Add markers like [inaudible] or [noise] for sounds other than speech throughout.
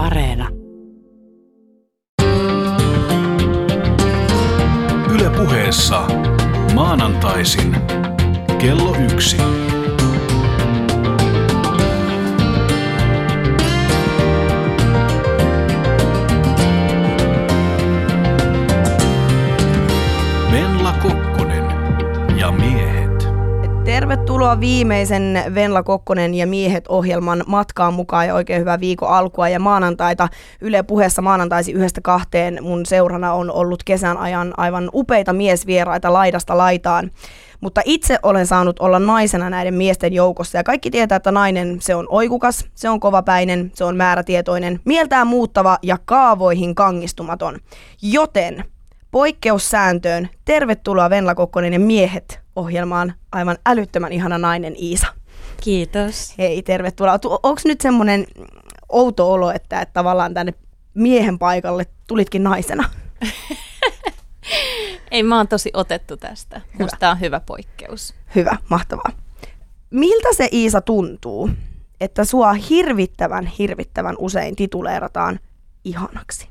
Areena. Yle puheessa maanantaisin kello yksi. Tervetuloa viimeisen Venla Kokkonen ja miehet ohjelman matkaan mukaan ja oikein hyvää viikon alkua ja maanantaita. Yle puheessa maanantaisi yhdestä kahteen mun seurana on ollut kesän ajan aivan upeita miesvieraita laidasta laitaan. Mutta itse olen saanut olla naisena näiden miesten joukossa ja kaikki tietää, että nainen se on oikukas, se on kovapäinen, se on määrätietoinen, mieltään muuttava ja kaavoihin kangistumaton. Joten poikkeussääntöön tervetuloa Venla Kokkonen ja miehet ohjelmaan aivan älyttömän ihana nainen Iisa. Kiitos. Hei, tervetuloa. Onko nyt semmoinen outo olo, että, että tavallaan tänne miehen paikalle tulitkin naisena? [laughs] Ei, mä oon tosi otettu tästä. Hyvä. Musta on hyvä poikkeus. Hyvä, mahtavaa. Miltä se Iisa tuntuu, että sua hirvittävän, hirvittävän usein tituleerataan ihanaksi?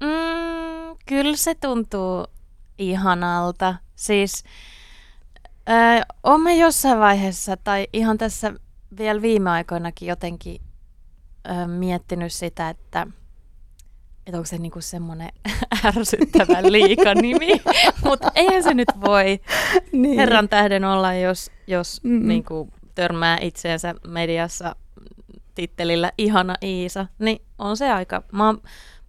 Mm, kyllä se tuntuu ihanalta. Siis äh, oon mä jossain vaiheessa, tai ihan tässä vielä viime aikoinakin jotenkin äh, miettinyt sitä, että että onko se niinku semmoinen [laughs] ärsyttävä [laughs] liikanimi, mutta eihän se nyt voi. [laughs] Niin. herran tähden olla, jos, jos niinku törmää itseensä mediassa tittelillä ihana Iisa, niin on se aika, mä oon,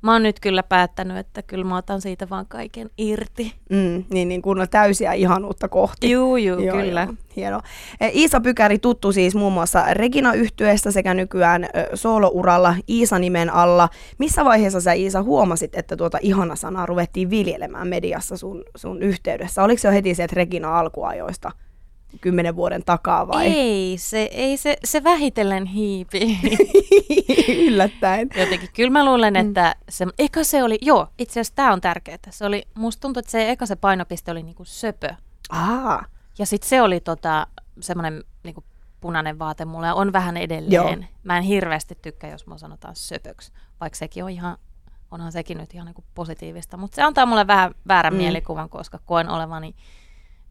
mä oon nyt kyllä päättänyt, että kyllä mä otan siitä vaan kaiken irti. Mm, niin, niin kun on täysiä ihanuutta kohti. Juu, juu, joo, kyllä. Joo, hieno. Iisa Pykäri tuttu siis muun muassa regina yhtyeestä sekä nykyään soolouralla Iisa-nimen alla. Missä vaiheessa sä Iisa huomasit, että tuota ihana-sanaa ruvettiin viljelemään mediassa sun, sun yhteydessä? Oliko se jo heti sieltä Regina alkuajoista? Kymmenen vuoden takaa vai? Ei, se, ei se, se vähitellen hiipi. [laughs] Yllättäen. Jotenkin, kyllä mä luulen, että se, eka se oli, joo, itse asiassa tämä on tärkeää. Se oli, musta tuntuu, että se eka se painopiste oli niinku söpö. Aa. Ja sitten se oli tota, semmoinen niinku punainen vaate mulle, on vähän edelleen. Joo. Mä en hirveästi tykkää, jos mä sanotaan söpöksi, vaikka sekin on ihan, onhan sekin nyt ihan niinku positiivista. Mutta se antaa mulle vähän väärän mm. mielikuvan, koska koen olevani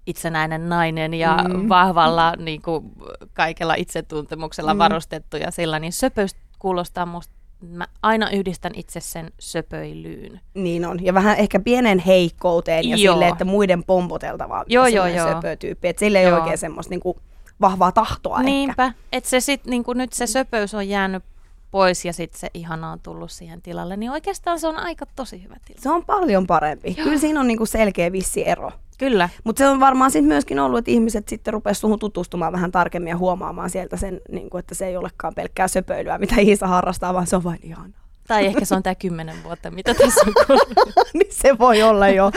itsenäinen nainen ja mm. vahvalla niin kuin, kaikella itsetuntemuksella mm. varustettu ja sillä, niin söpöys kuulostaa musta mä aina yhdistän itse sen söpöilyyn. Niin on, ja vähän ehkä pienen heikkouteen ja sille, että muiden pompoteltavaa joo, joo, joo. söpötyyppi. Että sille ei joo. ole oikein semmoista niinku, vahvaa tahtoa Niinpä, että se sit, niinku, nyt se söpöys on jäänyt pois ja sitten se ihana on tullut siihen tilalle, niin oikeastaan se on aika tosi hyvä tilanne. Se on paljon parempi. Joo. Kyllä siinä on niinku selkeä vissi ero. Kyllä. Mutta se on varmaan sitten myöskin ollut, että ihmiset sitten rupesivat suhun tutustumaan vähän tarkemmin ja huomaamaan sieltä sen, niinku, että se ei olekaan pelkkää söpöilyä, mitä Iisa harrastaa, vaan se on vain ihanaa. Tai ehkä se on tämä kymmenen vuotta, mitä tässä on [laughs] niin se voi olla jo.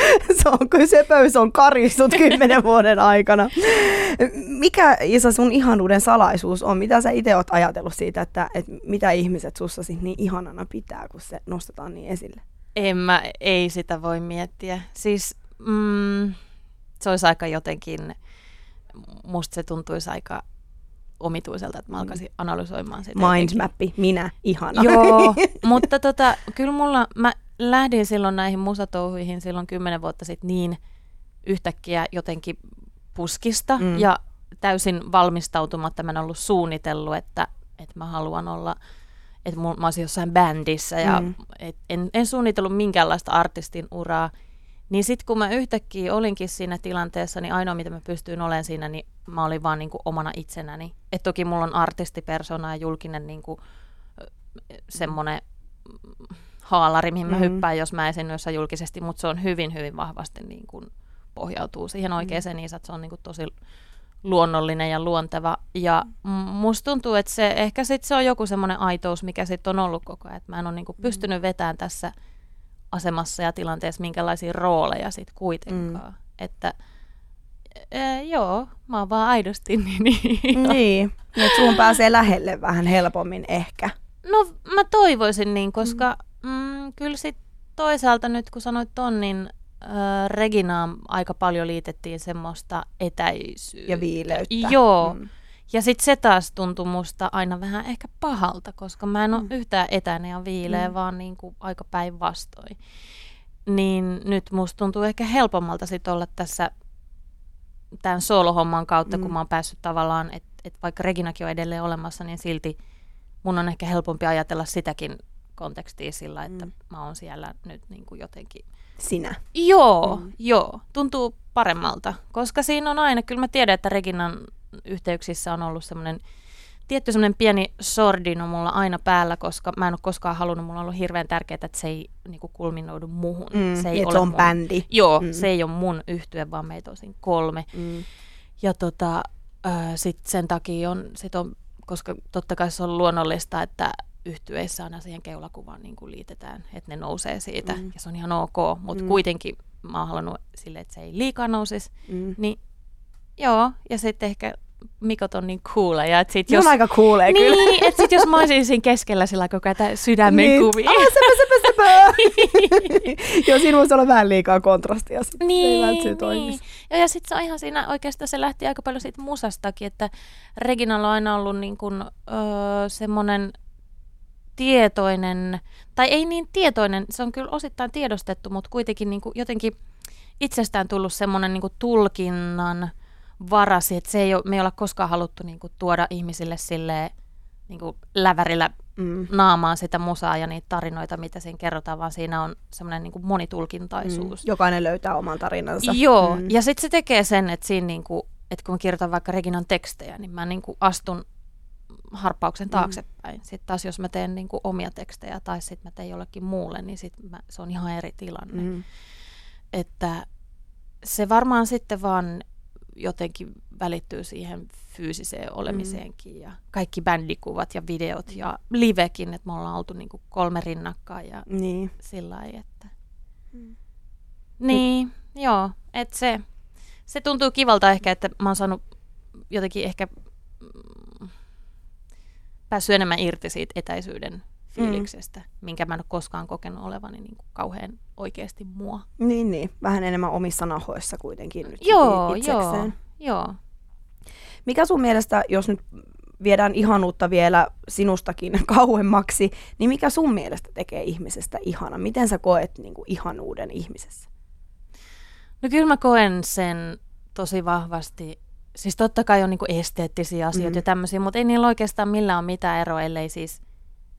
Se on, kun sepöys on karistut kymmenen vuoden aikana. Mikä Isa sun ihanuuden salaisuus on? Mitä sä itse oot ajatellut siitä, että, että mitä ihmiset sussa niin ihanana pitää, kun se nostetaan niin esille? En mä, ei sitä voi miettiä. Siis mm, se olisi aika jotenkin, musta se tuntuisi aika omituiselta, että mä alkaisin analysoimaan sitä. Mindmappi, minä, ihana. Joo, [laughs] mutta tota, kyllä mulla, mä lähdin silloin näihin musatouhuihin silloin kymmenen vuotta sitten niin yhtäkkiä jotenkin puskista mm. ja täysin valmistautumatta mä en ollut suunnitellut, että, että mä haluan olla, että mä olisin jossain bändissä ja mm. et, en, en suunnitellut minkäänlaista artistin uraa. Niin sitten kun mä yhtäkkiä olinkin siinä tilanteessa, niin ainoa mitä mä pystyin olemaan siinä, niin mä olin vaan niin kuin omana itsenäni. Et toki mulla on artistipersona ja julkinen niin kuin, semmoinen haalari, mihin mä mm-hmm. hyppään, jos mä esiin jossain julkisesti, mutta se on hyvin, hyvin vahvasti niin kuin pohjautuu siihen mm-hmm. että se on niin kuin tosi luonnollinen ja luonteva. Ja musta tuntuu, että se ehkä sit se on joku semmoinen aitous, mikä sitten on ollut koko ajan, että mä en ole niin kuin pystynyt vetämään tässä – asemassa ja tilanteessa minkälaisia rooleja sitten kuitenkaan. Mm. Että e, joo, mä oon vaan aidosti [laughs] niin. Niin, niin että sun pääsee lähelle vähän helpommin ehkä. No mä toivoisin niin, koska mm. Mm, kyllä sit toisaalta nyt kun sanoit ton, niin äh, Reginaan aika paljon liitettiin semmoista etäisyyttä. Ja viileyttä. Joo. Mm. Ja sitten se taas tuntui musta aina vähän ehkä pahalta, koska mä en ole mm. yhtään etäinen ja viileä, mm. vaan niin kuin aika päinvastoin. Niin nyt musta tuntuu ehkä helpommalta sit olla tässä tämän soolohomman kautta, mm. kun mä oon päässyt tavallaan, että et vaikka Reginakin on edelleen olemassa, niin silti mun on ehkä helpompi ajatella sitäkin kontekstia sillä, että mm. mä oon siellä nyt niin kuin jotenkin... Sinä. Joo, mm. joo. Tuntuu paremmalta, koska siinä on aina, kyllä mä tiedän, että Reginan yhteyksissä on ollut semmoinen tietty semmoinen pieni sordino mulla aina päällä, koska mä en ole koskaan halunnut, mulla on ollut hirveän tärkeää, että se ei niinku kulminoidu muhun. Mm, se ei ole se on mun, bändi. Joo, mm. se ei ole mun yhtye, vaan meitä on siinä kolme. Mm. Ja tota, äh, sit sen takia on, sit on, koska totta kai se on luonnollista, että yhtyeissä aina siihen keulakuvaan niin kuin liitetään, että ne nousee siitä, mm. ja se on ihan ok, mutta mm. kuitenkin mä oon halunnut sille, että se ei liikaa nousisi, mm. niin joo, ja sitten ehkä Mikot on niin cooleja. Että sit jos, on aika cooleja niin, kyllä. Niin, että sit jos mä olisin siinä keskellä sillä koko ajan sydämen niin. kuvia. Ah, sepä, sepä, sepä. [laughs] Joo, siinä voisi olla vähän liikaa kontrastia. Niin, ei niin. Ja, ja sitten se on ihan siinä, oikeastaan se lähti aika paljon siitä musastakin, että Reginalla on aina ollut niin kuin, öö, semmoinen tietoinen, tai ei niin tietoinen, se on kyllä osittain tiedostettu, mutta kuitenkin niin kuin jotenkin itsestään tullut semmoinen niin tulkinnan varasi, että se ei ole, me ei olla koskaan haluttu niin kuin, tuoda ihmisille silleen, niin kuin lävärillä mm. naamaan sitä musaa ja niitä tarinoita, mitä siinä kerrotaan, vaan siinä on semmoinen niin monitulkintaisuus. Mm. Jokainen löytää oman tarinansa. Joo, mm. ja sitten se tekee sen, että siinä niin kuin, että kun mä kirjoitan vaikka Reginan tekstejä, niin mä niin kuin astun harppauksen mm. taaksepäin. Mm. Sitten taas jos mä teen niin kuin omia tekstejä tai sitten mä teen jollekin muulle, niin sit mä, se on ihan eri tilanne. Mm. Että se varmaan sitten vaan jotenkin välittyy siihen fyysiseen olemiseenkin mm. ja kaikki bändikuvat ja videot ja livekin, että me ollaan oltu niin kuin kolme rinnakkain ja niin. sillä lailla, että... Mm. Niin, Nyt. joo, että se, se tuntuu kivalta ehkä, että mä oon saanut jotenkin ehkä mm, päässyt enemmän irti siitä etäisyyden fiiliksestä, mm. minkä mä en ole koskaan kokenut olevani niin kuin kauhean oikeasti mua. Niin, niin. Vähän enemmän omissa nahoissa kuitenkin nyt joo, itsekseen. Joo, joo. Mikä sun mielestä, jos nyt viedään ihanuutta vielä sinustakin [laughs] kauemmaksi, niin mikä sun mielestä tekee ihmisestä ihana? Miten sä koet niin kuin, ihanuuden ihmisessä? No kyllä mä koen sen tosi vahvasti. Siis totta kai on niin kuin esteettisiä asioita mm. ja tämmöisiä, mutta ei niillä oikeastaan millään ole mitään eroa, ellei siis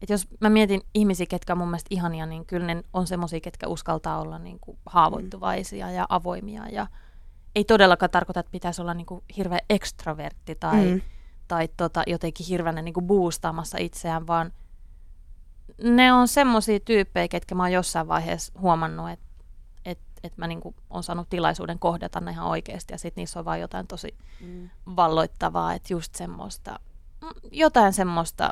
et jos mä mietin ihmisiä, ketkä on mun mielestä ihania, niin kyllä ne on semmoisia, ketkä uskaltaa olla niin kuin haavoittuvaisia mm. ja avoimia. Ja ei todellakaan tarkoita, että pitäisi olla niin kuin hirveä ekstrovertti tai, mm. tai tota, jotenkin hirveänä niin kuin boostaamassa itseään, vaan ne on semmoisia tyyppejä, ketkä mä oon jossain vaiheessa huomannut, että et, et mä niin kuin on saanut tilaisuuden kohdata ne ihan oikeasti ja sitten niissä on vaan jotain tosi mm. valloittavaa, että just semmoista, mm, jotain semmoista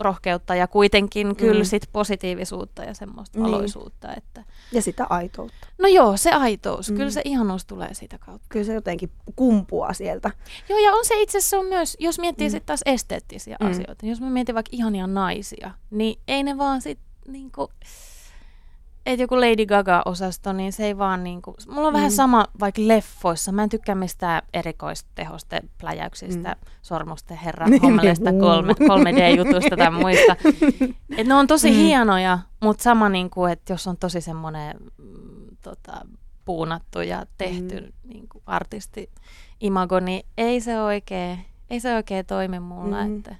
rohkeutta ja kuitenkin mm. kyllä sit positiivisuutta ja semmoista niin. valoisuutta. Että... Ja sitä aitoutta. No joo, se aitous. Mm. Kyllä se ihanuus tulee sitä kautta. Kyllä se jotenkin kumpuaa sieltä. Joo, ja on se itse asiassa on myös, jos miettii mm. sitten taas esteettisiä mm. asioita, jos mä mietin vaikka ihania naisia, niin ei ne vaan sitten niinku että joku Lady Gaga-osasto, niin se ei vaan niinku, mulla on mm. vähän sama vaikka leffoissa, mä en tykkää mistään erikoistehoste pläjäyksistä, mm. sormusten herra, [laughs] niin, hommelista niin. kolme, 3D-jutusta tai muista. Et ne on tosi mm. hienoja, mutta sama niinku, että jos on tosi semmoinen mm, tota, puunattu ja tehty mm. niinku, artisti imago, niin ei se oikein, ei se oikein toimi mulla, mm. että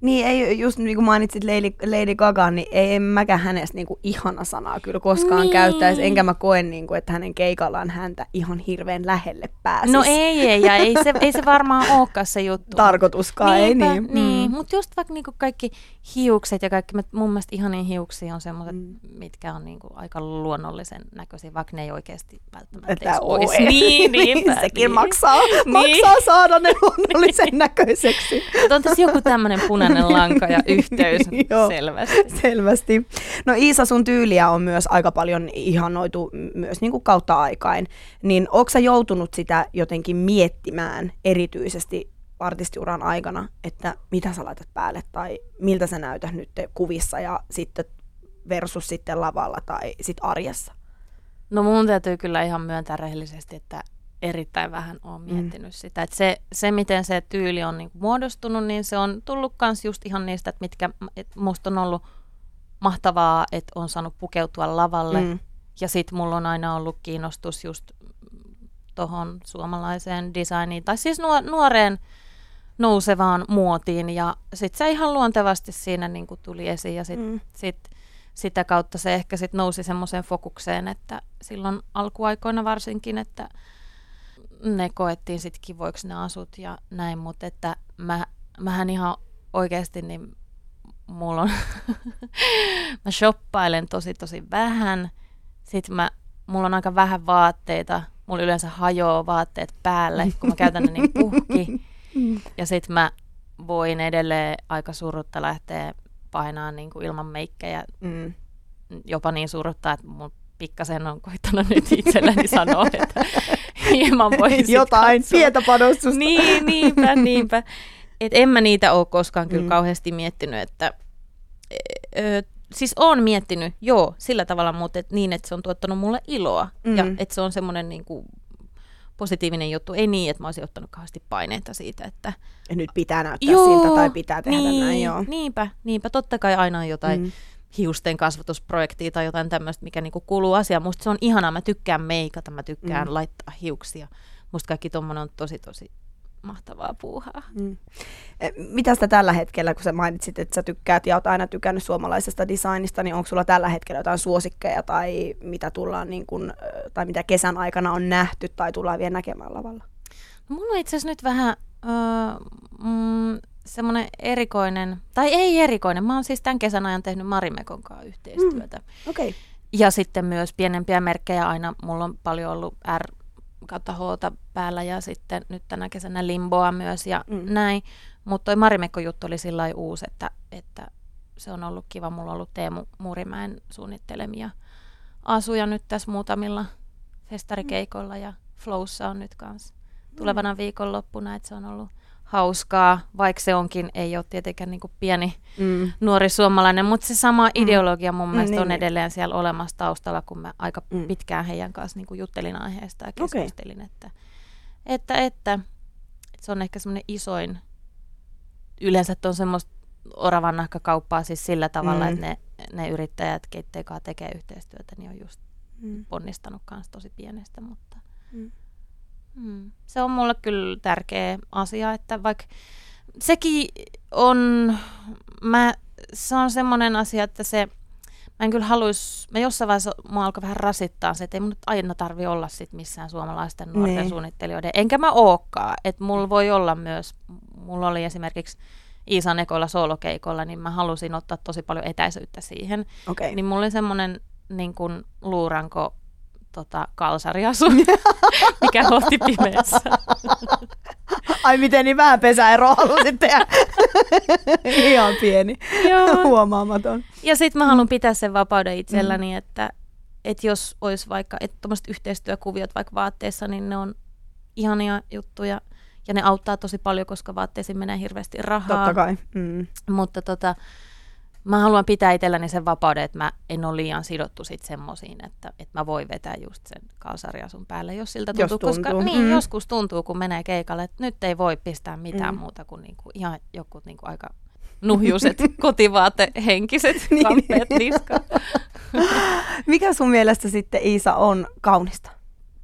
niin, ei, just niin kuin mainitsit Lady, Lady Gaga, niin ei en mäkään hänestä niin kuin ihana sanaa kyllä koskaan niin. käyttäisi, enkä mä koe, niin kuin, että hänen keikallaan häntä ihan hirveän lähelle pääsisi. No ei, ei, ja ei se, ei se varmaan olekaan se juttu. Tarkoituskaan, Niinpä, ei niin. Niin, mm. mutta just vaikka niin kuin kaikki hiukset ja kaikki, mun mielestä ihanin hiuksia on semmoiset, mm. mitkä on niin kuin aika luonnollisen näköisiä, vaikka ne ei oikeasti välttämättä Että olisi. [laughs] Niin, niin, Sekin niin. maksaa, niin. maksaa saada ne luonnollisen [laughs] näköiseksi. on tässä joku tämmöinen punainen punainen [laughs] lanka ja yhteys [laughs] selvästi. Selvästi. No Iisa, sun tyyliä on myös aika paljon ihanoitu myös niin kuin kautta aikain. Niin onko sä joutunut sitä jotenkin miettimään erityisesti artistiuran aikana, että mitä sä laitat päälle tai miltä sä näytät nyt kuvissa ja sitten versus sitten lavalla tai sitten arjessa? No mun täytyy kyllä ihan myöntää rehellisesti, että erittäin vähän olen miettinyt mm. sitä. Et se, se, miten se tyyli on niinku muodostunut, niin se on tullut myös just ihan niistä, että mitkä et musta on ollut mahtavaa, että on saanut pukeutua lavalle. Mm. Ja sitten mulla on aina ollut kiinnostus just tuohon suomalaiseen designiin, tai siis nuoreen nousevaan muotiin. Ja sitten se ihan luontevasti siinä niin kuin tuli esiin. Ja sitten mm. sit, sitä kautta se ehkä sitten nousi semmoiseen fokukseen, että silloin alkuaikoina varsinkin, että ne koettiin sitten kivoiksi ne asut ja näin, mutta että mä, mähän ihan oikeasti niin mulla on, [laughs] mä shoppailen tosi tosi vähän, sitten mä, mulla on aika vähän vaatteita, mulla yleensä hajoaa vaatteet päälle, kun mä käytän ne niin [laughs] puhki, ja sitten mä voin edelleen aika surutta lähteä painaa niin kuin ilman meikkejä, mm. jopa niin suruttaa, että mun pikkasen on koittanut nyt itselleni sanoa, että [laughs] [laughs] hieman voisi [laughs] Jotain, katsoa. pientä panostusta. Niin, niinpä, [laughs] niinpä. Et en mä niitä ole koskaan kyllä mm. kauheasti miettinyt, että ö, siis on miettinyt, joo, sillä tavalla, mutta et niin, että se on tuottanut mulle iloa mm. ja että se on semmoinen niin kuin, positiivinen juttu. Ei niin, että mä olisin ottanut kauheasti paineita siitä, että... Ja nyt pitää näyttää joo, siltä tai pitää tehdä niin, näin, joo. Niinpä, niinpä. Totta kai aina on jotain mm. Hiusten kasvatusprojektia tai jotain tämmöistä, mikä niinku kuuluu asiaan. Musta se on ihanaa. Mä tykkään meikata, mä tykkään mm. laittaa hiuksia. Musta kaikki tommonen on tosi tosi mahtavaa puuhaa. Mm. E, mitä sitä tällä hetkellä, kun sä mainitsit, että sä tykkäät ja oot aina tykännyt suomalaisesta designista, niin onko sulla tällä hetkellä jotain suosikkeja tai mitä tullaan niin kun, tai mitä kesän aikana on nähty tai tullaan vielä näkemään lavalla? No, mulla on itse asiassa nyt vähän öö, mm, semmoinen erikoinen, tai ei erikoinen, mä oon siis tämän kesän ajan tehnyt Marimekon kanssa yhteistyötä. Mm, okay. Ja sitten myös pienempiä merkkejä aina, mulla on paljon ollut R kautta H päällä ja sitten nyt tänä kesänä Limboa myös ja mm. näin. Mutta toi Marimekko-juttu oli sillä uusi, että, että se on ollut kiva. Mulla on ollut Teemu Muurimäen suunnittelemia asuja nyt tässä muutamilla festarikeikoilla ja Flowssa on nyt kanssa tulevana viikonloppuna, että se on ollut hauskaa, vaikka se onkin, ei ole tietenkään niin pieni mm. nuori suomalainen, mutta se sama mm. ideologia mun mielestä mm, on niin, edelleen niin. siellä olemassa taustalla, kun mä aika mm. pitkään heidän kanssa niin juttelin aiheesta ja keskustelin, okay. että, että, että, että se on ehkä semmoinen isoin, yleensä on semmoista oravan nahkakauppaa siis sillä tavalla, mm. että ne, ne yrittäjät, keitteiden kanssa tekee yhteistyötä, niin on just mm. ponnistanut kanssa tosi pienestä, mutta... Mm. Mm. Se on mulle kyllä tärkeä asia, että vaikka sekin on, mä, se on semmoinen asia, että se, mä en kyllä haluaisi, mä jossain vaiheessa mua alkoi vähän rasittaa se, että ei mun nyt aina tarvi olla sit missään suomalaisten nuorten niin. suunnittelijoiden, enkä mä ookaan, että mulla voi olla myös, mulla oli esimerkiksi Iisan ekoilla soolokeikolla, niin mä halusin ottaa tosi paljon etäisyyttä siihen. Okay. Niin mulla oli semmoinen niin kuin luuranko tota, kalsariasu, [laughs] mikä hohti pimeässä. [laughs] Ai miten niin vähän pesäeroa halusit tehdä. [laughs] Ihan pieni, Joo. huomaamaton. Ja sitten mä haluan pitää sen vapauden itselläni, mm. että, että jos olisi vaikka että yhteistyökuviot vaikka vaatteessa, niin ne on ihania juttuja ja ne auttaa tosi paljon, koska vaatteisiin menee hirveästi rahaa. Totta kai. Mm. Mutta tota, mä haluan pitää itselläni sen vapauden, että mä en ole liian sidottu sit semmoisiin, että, että mä voin vetää just sen kalsariasun päälle, jos siltä tuntuu. Jos tuntuu. Koska niin, mm. joskus tuntuu, kun menee keikalle, että nyt ei voi pistää mitään mm. muuta kuin niinku, ihan joku niinku aika nuhjuset [laughs] kotivaatehenkiset [laughs] niin. kamppeet niskaan. [laughs] Mikä sun mielestä sitten Iisa on kaunista?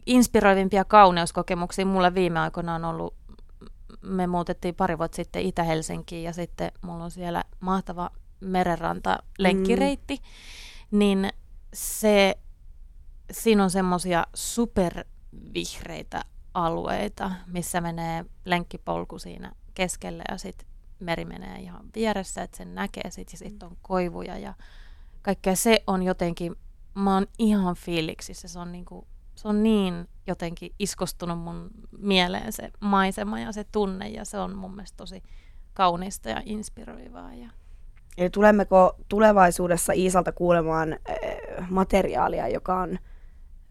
Inspiroivimpia kauneuskokemuksia mulle viime aikoina on ollut me muutettiin pari vuotta sitten Itä-Helsinkiin ja sitten mulla on siellä mahtava merenranta lenkkireitti, mm. niin se, siinä on semmoisia supervihreitä alueita, missä menee lenkkipolku siinä keskellä ja sitten meri menee ihan vieressä, että sen näkee sit, ja sitten on koivuja ja kaikkea se on jotenkin, mä oon ihan fiiliksissä, se on, niinku, se on niin jotenkin iskostunut mun mieleen se maisema ja se tunne ja se on mun mielestä tosi kaunista ja inspiroivaa. Ja Eli tulemmeko tulevaisuudessa Iisalta kuulemaan äh, materiaalia, joka on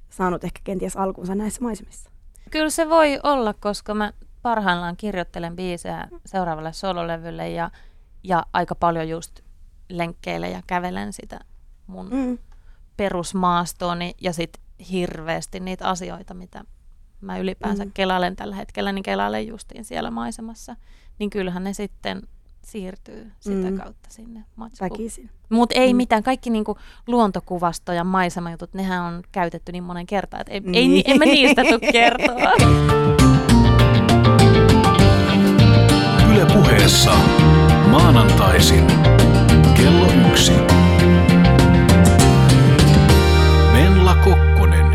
saanut ehkä kenties alkunsa näissä maisemissa? Kyllä se voi olla, koska mä parhaillaan kirjoittelen biisejä seuraavalle sololevylle ja, ja aika paljon just lenkkeilen ja kävelen sitä mun mm. perusmaastooni ja sitten hirveästi niitä asioita, mitä mä ylipäänsä Mm. kelailen tällä hetkellä, niin kelailen justiin siellä maisemassa, niin kyllähän ne sitten siirtyy sitä Mm. kautta sinne matskuun. Väkisin. Mutta ei Mm. mitään, kaikki niinku luontokuvasto ja maisemajutut, nehän on käytetty niin monen kertaan, että ei, Niin. ei, en mä niistä tule [laughs] kertoa. Yle puheessa maanantaisin kello yksi. Venla Kokkonen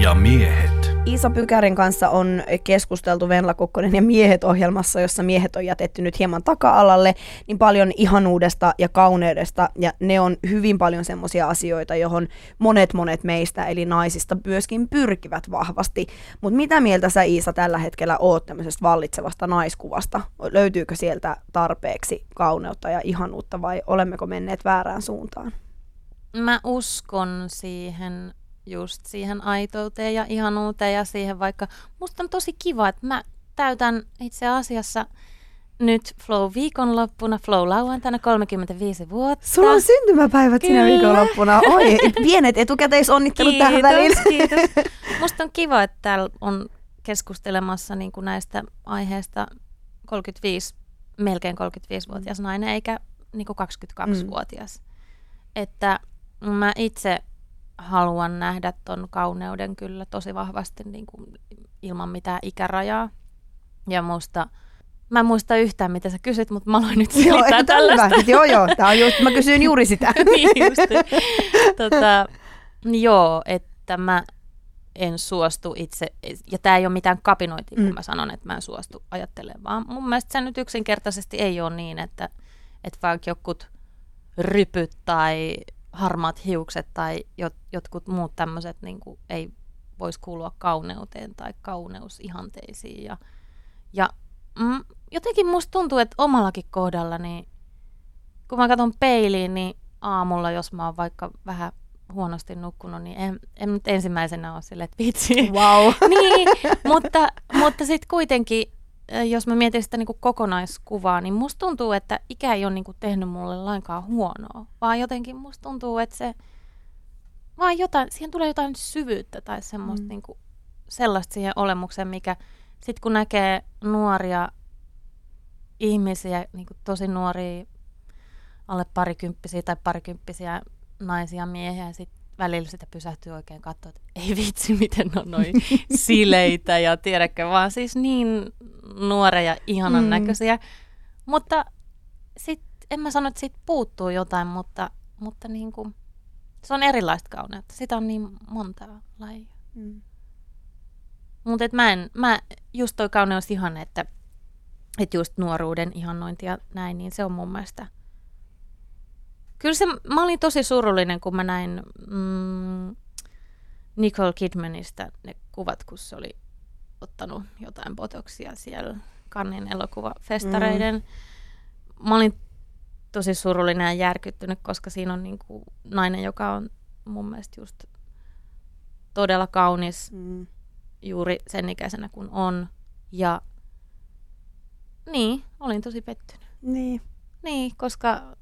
ja miehet. Iisa Pykärin kanssa on keskusteltu Venla Kokkonen ja miehet ohjelmassa, jossa miehet on jätetty nyt hieman taka-alalle, niin paljon ihanuudesta ja kauneudesta, ja ne on hyvin paljon semmoisia asioita, johon monet monet meistä, eli naisista, myöskin pyrkivät vahvasti. Mutta mitä mieltä sä Iisa tällä hetkellä oot tämmöisestä vallitsevasta naiskuvasta? Löytyykö sieltä tarpeeksi kauneutta ja ihanuutta, vai olemmeko menneet väärään suuntaan? Mä uskon siihen just siihen aitouteen ja ihanuuteen ja siihen vaikka, musta on tosi kiva, että mä täytän itse asiassa nyt Flow viikonloppuna, Flow lauantaina 35 vuotta. Sulla on syntymäpäivät sinä Kyllä. viikonloppuna. Oi, [laughs] pienet etukäteisonnittelut tähän väliin. kiitos. [laughs] Musta on kiva, että täällä on keskustelemassa niin kuin näistä aiheista 35, melkein 35-vuotias nainen, eikä niin kuin 22-vuotias. Että mä itse haluan nähdä ton kauneuden kyllä tosi vahvasti niin kuin ilman mitään ikärajaa. Ja musta, mä en muista yhtään, mitä sä kysyt, mutta mä aloin nyt Joo, selittää tää on tällaista. hyvä. Joo, joo. Tää on just, mä kysyin juuri sitä. [laughs] niin just. tota, joo, että mä en suostu itse, ja tämä ei ole mitään kapinointia, kun Mm. mä sanon, että mä en suostu ajattelemaan, vaan mun mielestä se nyt yksinkertaisesti ei ole niin, että, että vaikka jokut rypyt tai harmaat hiukset tai jot, jotkut muut tämmöiset niin ei voisi kuulua kauneuteen tai kauneusihanteisiin. Ja, ja mm, jotenkin musta tuntuu, että omallakin kohdalla, niin kun mä katson peiliin, niin aamulla, jos mä oon vaikka vähän huonosti nukkunut, niin en, en nyt ensimmäisenä ole silleen, että vitsi. Wow. [laughs] niin, mutta, mutta sitten kuitenkin, jos mä mietin sitä niin kokonaiskuvaa, niin musta tuntuu, että ikä ei ole niin tehnyt mulle lainkaan huonoa, vaan jotenkin musta tuntuu, että se vaan jotain, siihen tulee jotain syvyyttä tai semmoista Mm. niin sellaista siihen olemukseen, mikä sitten kun näkee nuoria ihmisiä, niin tosi nuoria, alle parikymppisiä tai parikymppisiä naisia, miehiä, ja sitten välillä sitä pysähtyy oikein katsoa, että ei vitsi, miten on noin sileitä ja tiedäkö, vaan siis niin nuoria ja ihanan Mm. näköisiä. Mutta sitten en mä sano, että siitä puuttuu jotain, mutta, mutta niin kuin, se on erilaista kauneutta. Sitä on niin monta lajia. Mm. Mutta mä en, mä, just toi kauneus ihan, että, että just nuoruuden ihannointi ja näin, niin se on mun mielestä. Kyllä se, mä olin tosi surullinen, kun mä näin mm, Nicole Kidmanista ne kuvat, kun se oli ottanut jotain botoksia siellä Kannin elokuvafestareiden. Mm. Mä olin tosi surullinen ja järkyttynyt, koska siinä on niinku nainen, joka on mun mielestä just todella kaunis Mm. juuri sen ikäisenä kuin on. Ja niin, olin tosi pettynyt. Niin. Niin, koska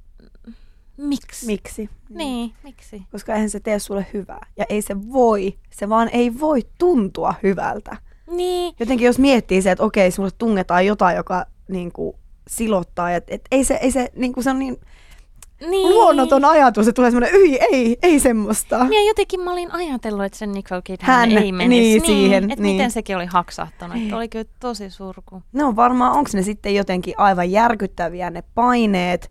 miksi? Miksi? Niin, miksi? Koska eihän se tee sulle hyvää. Ja ei se voi, se vaan ei voi tuntua hyvältä. Niin, Jotenkin jos miettii se, että okei, sulle tungetaan jotain, joka niin kuin, silottaa, että et, ei se, ei se, niin kuin se on niin niin. luonnoton ajatus, että tulee semmoinen, yi, ei, ei semmoista. Niin, jotenkin mä olin ajatellut, että se Nicole Kidman Hän, ei menisi. niin, siihen, Että niin. miten sekin oli haksahtanut. Niin. Että oli kyllä tosi surku. Ne on varmaan, onko ne sitten jotenkin aivan järkyttäviä ne paineet,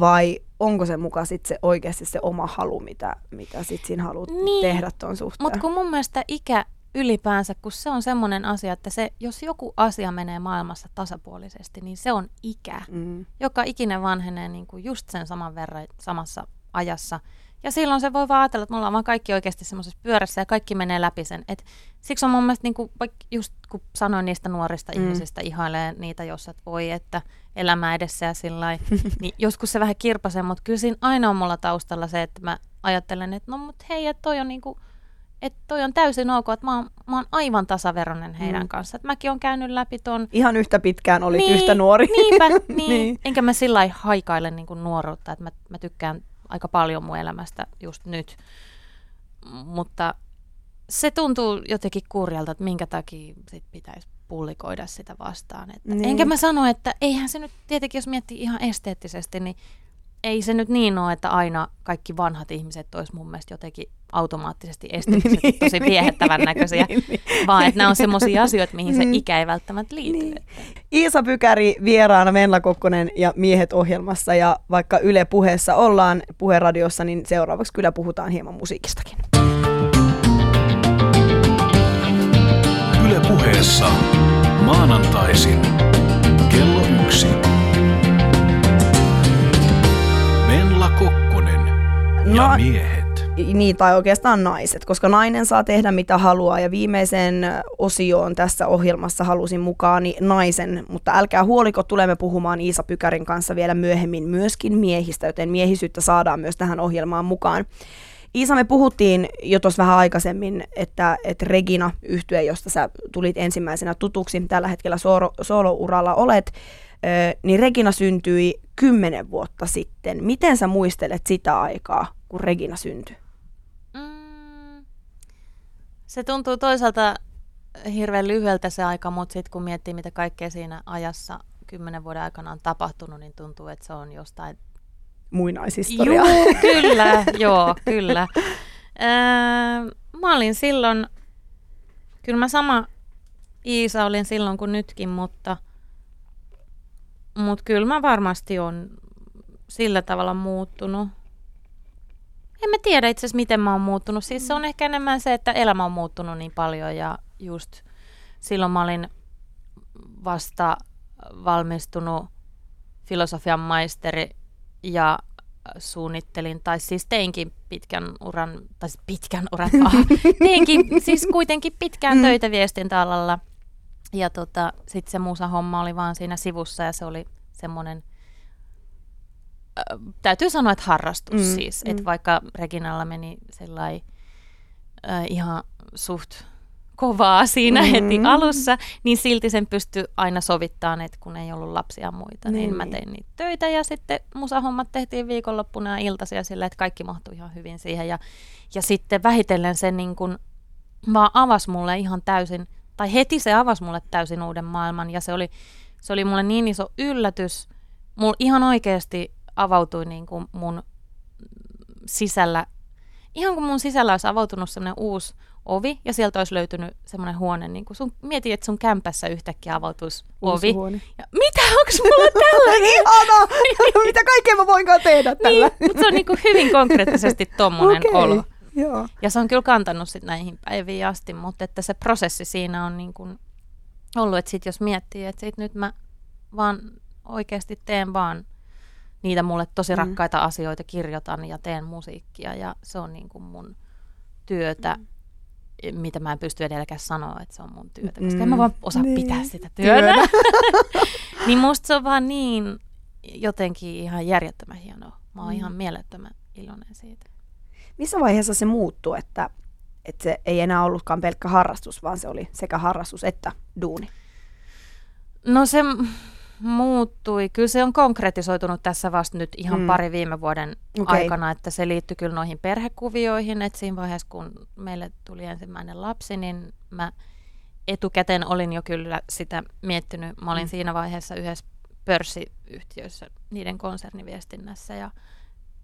vai onko se muka sitten se oikeasti se oma halu, mitä, mitä sit siinä haluat Niin. tehdä ton suhteen? Mutta kun mun mielestä ikä ylipäänsä, kun se on semmoinen asia, että se, jos joku asia menee maailmassa tasapuolisesti, niin se on ikä. Mm. joka ikinen vanhenee niin kuin just sen saman verran samassa ajassa. Ja silloin se voi vaan ajatella, että me ollaan vaan kaikki oikeasti semmoisessa pyörässä ja kaikki menee läpi sen. Et siksi on mun mielestä, niin kuin, vaikka just kun sanoin niistä nuorista Mm. ihmisistä, ihailee niitä, jos et voi, että elämä edessä ja sillä [laughs] niin joskus se vähän kirpasee, mutta kyllä siinä aina on mulla taustalla se, että mä ajattelen, että no mut hei, että toi on niinku, että toi on täysin ok, että mä oon, mä oon aivan tasaveroinen heidän Mm. kanssa. Että mäkin on käynyt läpi ton Ihan yhtä pitkään olit niin, yhtä nuori. Niinpä, niin. [laughs] Niin. niin. Enkä mä sillä lailla haikaile niin kuin nuoruutta, että mä, mä tykkään aika paljon mun elämästä just nyt. Mutta se tuntuu jotenkin kurjalta, että minkä takia sit pitäisi pullikoida sitä vastaan. Että Niin. Enkä mä sano, että eihän se nyt tietenkin, jos miettii ihan esteettisesti, niin ei se nyt niin ole, että aina kaikki vanhat ihmiset olisi mun mielestä jotenkin automaattisesti esteettisesti tosi viehättävän näköisiä, vaan että nämä on semmoisia asioita, mihin se Mm. ikä ei välttämättä liity. Niin. Iisa Pykäri vieraana Venla Kokkonen ja Miehet ohjelmassa ja vaikka Yle puheessa ollaan puheradiossa, niin seuraavaksi kyllä puhutaan hieman musiikistakin. Yle puheessa maanantaisin kello yksi. Ja No- miehet. Niin, tai oikeastaan naiset, koska nainen saa tehdä mitä haluaa ja viimeisen osioon tässä ohjelmassa halusin mukaan naisen, mutta älkää huoliko, tulemme puhumaan Iisa Pykärin kanssa vielä myöhemmin myöskin miehistä, joten miehisyyttä saadaan myös tähän ohjelmaan mukaan. Iisa, me puhuttiin jo tuossa vähän aikaisemmin, että, että Regina yhtye, josta sä tulit ensimmäisenä tutuksi, tällä hetkellä solo, solo-uralla olet, niin Regina syntyi kymmenen vuotta sitten. Miten sä muistelet sitä aikaa, kun Regina syntyi? Mm, se tuntuu toisaalta hirveän lyhyeltä se aika, mutta sitten kun miettii, mitä kaikkea siinä ajassa kymmenen vuoden aikana on tapahtunut, niin tuntuu, että se on jostain Muinaishistoria. Joo, [laughs] kyllä, joo, kyllä. Öö, mä olin silloin, kyllä mä sama Iisa olin silloin kuin nytkin, mutta, mutta kyllä mä varmasti on sillä tavalla muuttunut. En mä tiedä itse asiassa, miten mä oon muuttunut. Siis se on ehkä enemmän se, että elämä on muuttunut niin paljon ja just silloin mä olin vasta valmistunut filosofian maisteri ja suunnittelin, tai siis teinkin pitkän uran, tai siis pitkän uran, [laughs] ah, teinkin siis kuitenkin pitkään Mm. töitä viestintäalalla. Ja tota, sitten se musa-homma oli vaan siinä sivussa ja se oli semmoinen, täytyy sanoa, että harrastus Mm, siis. mm. Että vaikka Reginalla meni sellainen äh, ihan suht kovaa siinä Mm. heti alussa, niin silti sen pystyi aina sovittamaan, että kun ei ollut lapsia muita, niin, Niin, mä tein niitä töitä ja sitten musahommat tehtiin viikonloppuna ja iltaisin sillä, että kaikki mahtui ihan hyvin siihen ja, ja sitten vähitellen se niin kuin vaan avasi mulle ihan täysin, tai heti se avasi mulle täysin uuden maailman ja se oli, se oli mulle niin iso yllätys. Mulla ihan oikeasti avautui niin kuin mun sisällä, ihan kuin mun sisällä olisi avautunut semmoinen uusi ovi ja sieltä olisi löytynyt semmoinen huone. Niin kuin sun, mieti, että sun kämpässä yhtäkkiä avautuisi ovi. huone. Ja, mitä, onko mulla [laughs] tällainen? Ihana! [laughs] Mitä kaikkea mä voinkaan tehdä tällä? niin, mutta se on niin kuin hyvin konkreettisesti tommonen Okei, olo. Joo. Ja se on kyllä kantanut sit näihin päiviin asti, mutta että se prosessi siinä on niin kuin ollut, että sit jos miettii, että sit nyt mä vaan oikeasti teen vaan niitä mulle tosi Mm. rakkaita asioita, kirjoitan ja teen musiikkia ja se on niin kuin mun työtä, Mm. mitä mä en pysty edelläkään sanoa, että se on mun työtä, koska Mm. en mä vaan osaa Niin. pitää sitä työnä. [laughs] niin musta se on vaan niin jotenkin ihan järjettömän hienoa. Mä oon Mm. ihan mielettömän iloinen siitä. Missä vaiheessa se muuttui, että, että se ei enää ollutkaan pelkkä harrastus, vaan se oli sekä harrastus että duuni? No se muuttui. Kyllä se on konkretisoitunut tässä vasta nyt ihan Mm. pari viime vuoden okay. aikana, että se liittyy kyllä noihin perhekuvioihin, että siinä vaiheessa kun meille tuli ensimmäinen lapsi, niin mä etukäteen olin jo kyllä sitä miettinyt. Mä olin mm. siinä vaiheessa yhdessä pörssiyhtiössä niiden konserniviestinnässä ja